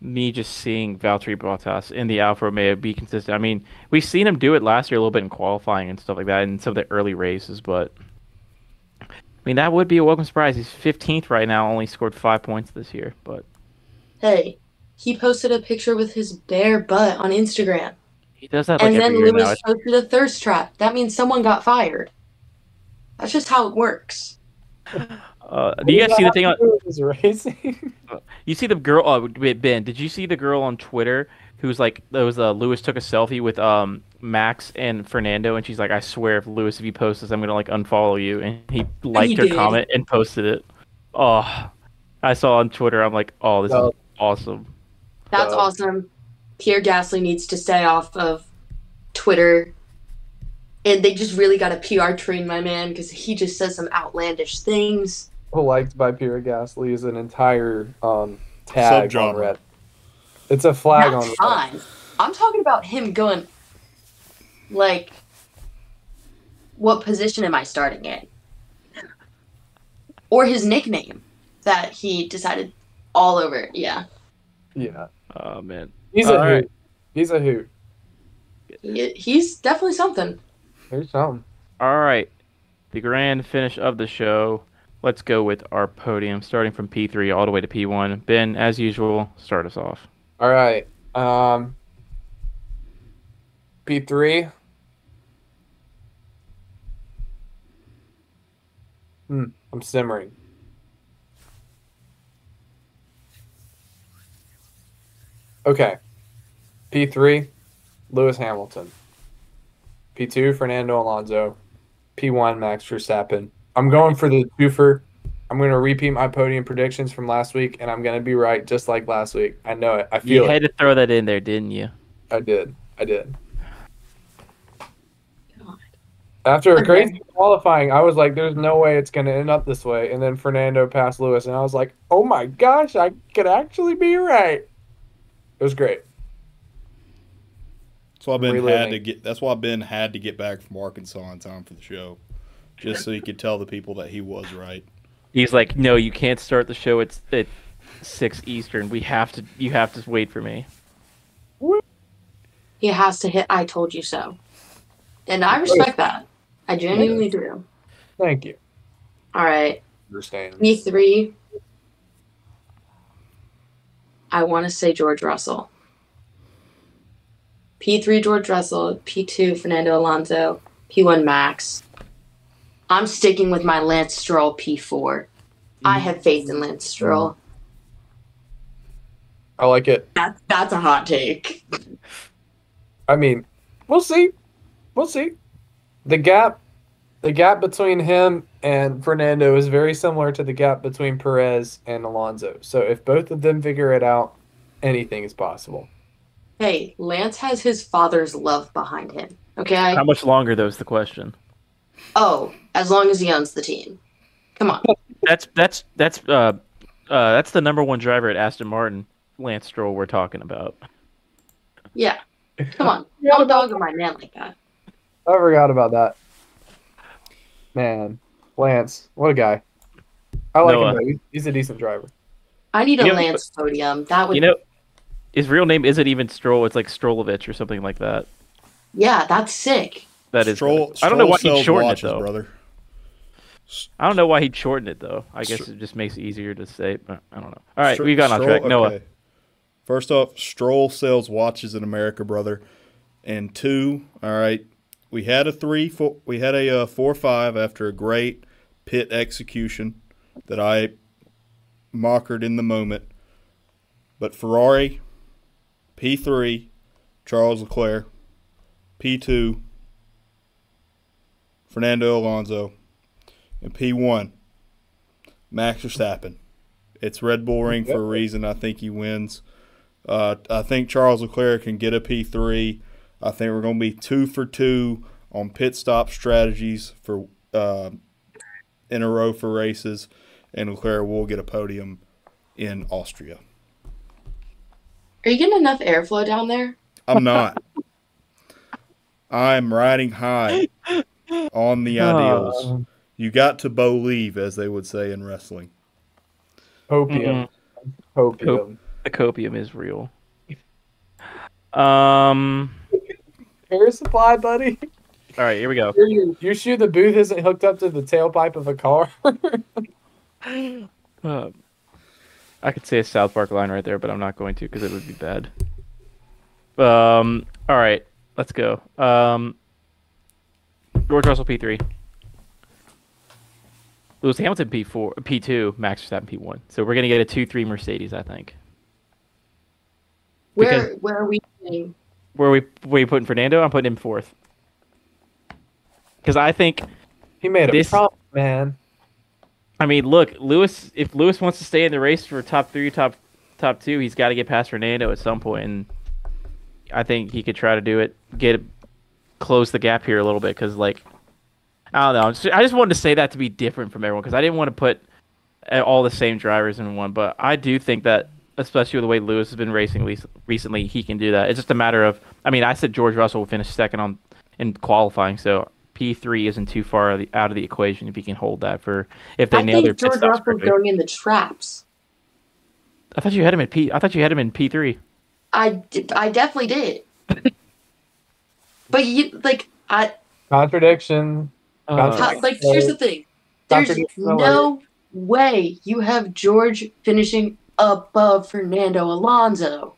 me just seeing Valtteri Bottas in the Alfa Romeo be consistent. I mean, we've seen him do it last year a little bit in qualifying and stuff like that in some of the early races, but I mean that would be a welcome surprise. He's 15th right now, only scored five points this year, but Hey, he posted a picture with his bare butt on Instagram. he does that like and then every year now. Lewis posted a thirst trap. That means someone got fired. That's just how it works. Uh, do you guys see the thing on? Is racing? You see the girl? Oh, wait, Ben, did you see the girl on Twitter who's like, there was uh, Lewis took a selfie with um Max and Fernando, and she's like, I swear, if Lewis, if you post this, I'm gonna like unfollow you. And he liked her did. comment and posted it. Oh, I saw on Twitter. I'm like, oh, this Oh. is awesome. That's awesome. Pierre Gasly needs to stay off of Twitter. And they just really got a PR train my man because he just says some outlandish things. liked by Pierre Gasly is an entire um, tag on Subgenre. Red. It's a flag on That's Reddit. fine. I'm talking about him going, like, what position am I starting in? Or his nickname that he decided all over. Yeah. Yeah, Oh man. he's a All hoot. He's a hoot. He, he's definitely something. He's something. All right, the grand finish of the show. Let's go with our podium, starting from P3 all the way to P1. Ben, as usual, start us off. All right. Um, P3. Hmm, I'm simmering. Okay. P3, Lewis Hamilton. P2, Fernando Alonso. P1, Max Verstappen. I'm going for the twofer. I'm going to repeat my podium predictions from last week, and I'm going to be right just like last week. I know it. I You feel it. had to throw that in there, didn't you? I did. I did. God. After a crazy qualifying, I was like, "There's no way it's going to end up this way." And then Fernando passed Lewis, and I was like, "Oh my gosh, I could actually be right." It was great. That's why Ben Reliving. had to get. That's why Ben had to get back from Arkansas in time for the show, just so he could tell the people that he was right. He's like, no, you can't start the show at at six Eastern. We have to. You have to wait for me. He has to hit I told you so. And I respect that. I genuinely do. Thank you. All right. Understand. P3. I want to say George Russell. P3 George Russell, P2 Fernando Alonso, P1 Max. I'm sticking with my Lance Stroll P4. I mm-hmm. have faith in Lance Stroll. I like it. That's that's a hot take. I mean, we'll see. We'll see. The gap, the gap between him and Fernando is very similar to the gap between Perez and Alonso. So if both of them figure it out, anything is possible. Hey, Lance has his father's love behind him. Okay? How much longer, though, is the question. Oh, as long as he owns the team. Come on. That's that's that's uh, uh that's the number one driver at Aston Martin, Lance Stroll. We're talking about. Yeah. Come on. Don't dog on my man like that. I forgot about that. Man, Lance, what a guy. I like Noah. him. Though. He's, he's a decent driver. I need a You know- Lance podium. That would You know, his real name isn't even Stroll. It's like Strolovich or something like that. Yeah, that's sick. That is. Stroll, I don't know why Stroll he'd sells shorten watches, it though. brother. I don't know why he'd shorten it though. I guess Str- it just makes it easier to say. But I don't know. All right, Stro- we got on Stroll- track. Noah. okay. First off, Stroll sells watches in America, brother. And two, all right, we had a three, four, we had a uh, four five after a great pit execution that I mockered in the moment. But Ferrari, P3, Charles Leclerc, P2, Fernando Alonso, and P1, Max Verstappen. It's Red Bull Ring for a reason. I think he wins. Uh, I think Charles Leclerc can get a P3. I think we're going to be two for two on pit stop strategies for uh, in a row for races, and Leclerc will get a podium in Austria. Are you getting enough airflow down there? I'm not. I'm riding high on the ideals. Uh, You got to believe, as they would say in wrestling. Hopium. Hopium. The copium is real. Um. Air supply, buddy. All right, here we go. You you sure the booth isn't hooked up to the tailpipe of a car? Uh, I could say a South Park line right there, but I'm not going to because it would be bad. Um. All right, let's go. Um. George Russell P3. Lewis Hamilton P4, P2, Max Verstappen P1. So we're gonna get a two-three Mercedes, I think. Where Because- where are we putting? Where are we where are you putting Fernando? I'm putting him fourth. Because I think he made a This- promise, man. I mean, look, Lewis. If Lewis wants to stay in the race for top three, top top two, he's got to get past Fernando at some point, and I think he could try to do it, get close the gap here a little bit, because like, I don't know. Just- I just wanted to say that to be different from everyone, because I didn't want to put uh, all the same drivers in one, but I do think that, especially with the way Lewis has been racing recently, he can do that. It's just a matter of. I mean, I said George Russell will finish second on in qualifying, so. P3 isn't too far out of the, out of the equation if he can hold that for if they I nail their think pit George stops Russell's correctly. going in the traps. I thought you had him in P. I thought you had him in P three. I, did, I definitely did. but you like I Contradiction. Uh, how, like here's the thing. There's no way you have George finishing above Fernando Alonso.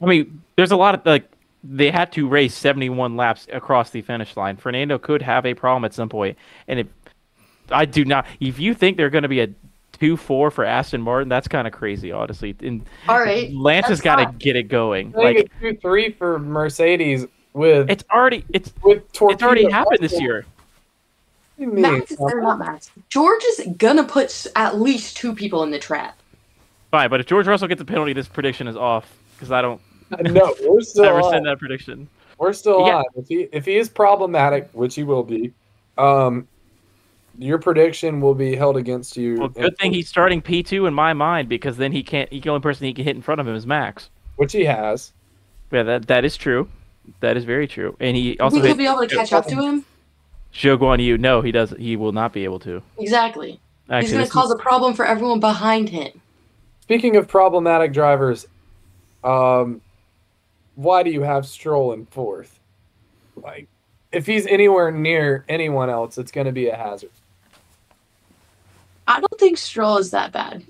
I mean, there's a lot of like they had to race 71 laps across the finish line. Fernando could have a problem at some point, and if I do not, if you think they're going to be a two four for Aston Martin, that's kind of crazy, honestly. And All right. Lance has got to get it going. Like it's two three for Mercedes with it's already it's with it's already happened this year. What do you mean? Max is or not Max. George is gonna put at least two people in the trap. Fine, but if George Russell gets a penalty, this prediction is off because I don't No, we're still ever on. send that prediction. We're still Yeah. on. If he if he is problematic, which he will be, um, your prediction will be held against you. Well, good thing he's starting P two in my mind because then he can't. The only person he can hit in front of him is Max. which he has. Yeah, that that is true. That is very true. And he You also think he'll be able to catch up to him? Zhou Guan Yu. No, he does. He will not be able to. Exactly. Actually, He's gonna this cause is- a problem for everyone behind him. Speaking of problematic drivers, um, why do you have Stroll in fourth? Like, if he's anywhere near anyone else, it's going to be a hazard. I don't think Stroll is that bad.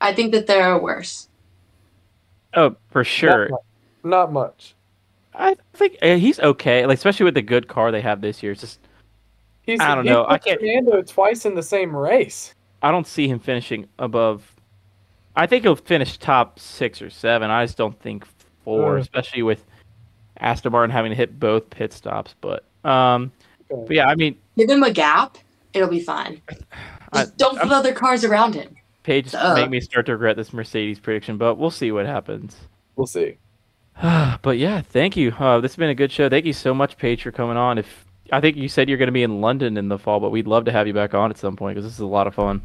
I think that there are worse. oh, for sure. Not much. Not much. I think uh, he's okay. Like especially with the good car they have this year. It's just He's, I don't know. I can't- Fernando twice in the same race. I don't see him finishing above. I think he'll finish top six or seven. I just don't think four, Uh. especially with Aston Martin having to hit both pit stops. But um, Okay. but yeah, I mean, Give him a gap, it'll be fine. I- Just don't put other cars around him. Paige Duh. make me start to regret this Mercedes prediction, but we'll see what happens. We'll see. but yeah, thank you. Uh, this has been a good show. Thank you so much, Paige, for coming on. If I think you said you're going to be in London in the fall, but we'd love to have you back on at some point because this is a lot of fun.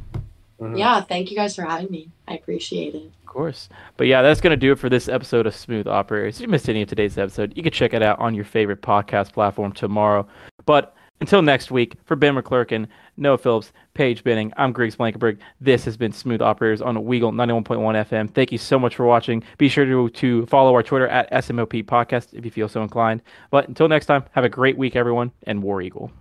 Mhm. Yeah, thank you guys for having me. I appreciate it. Of course. But yeah, that's going to do it for this episode of Smooth Operators. If you missed any of today's episode, you can check it out on your favorite podcast platform tomorrow. But until next week, for Ben McClurkin, Noah Phillips, Paige Benning, I'm Griggs Blankenberg. This has been Smooth Operators on Weagle 91.1 FM. Thank you so much for watching. Be sure to, to follow our Twitter at SMOP Podcast if you feel so inclined. But until next time, have a great week, everyone, and War Eagle.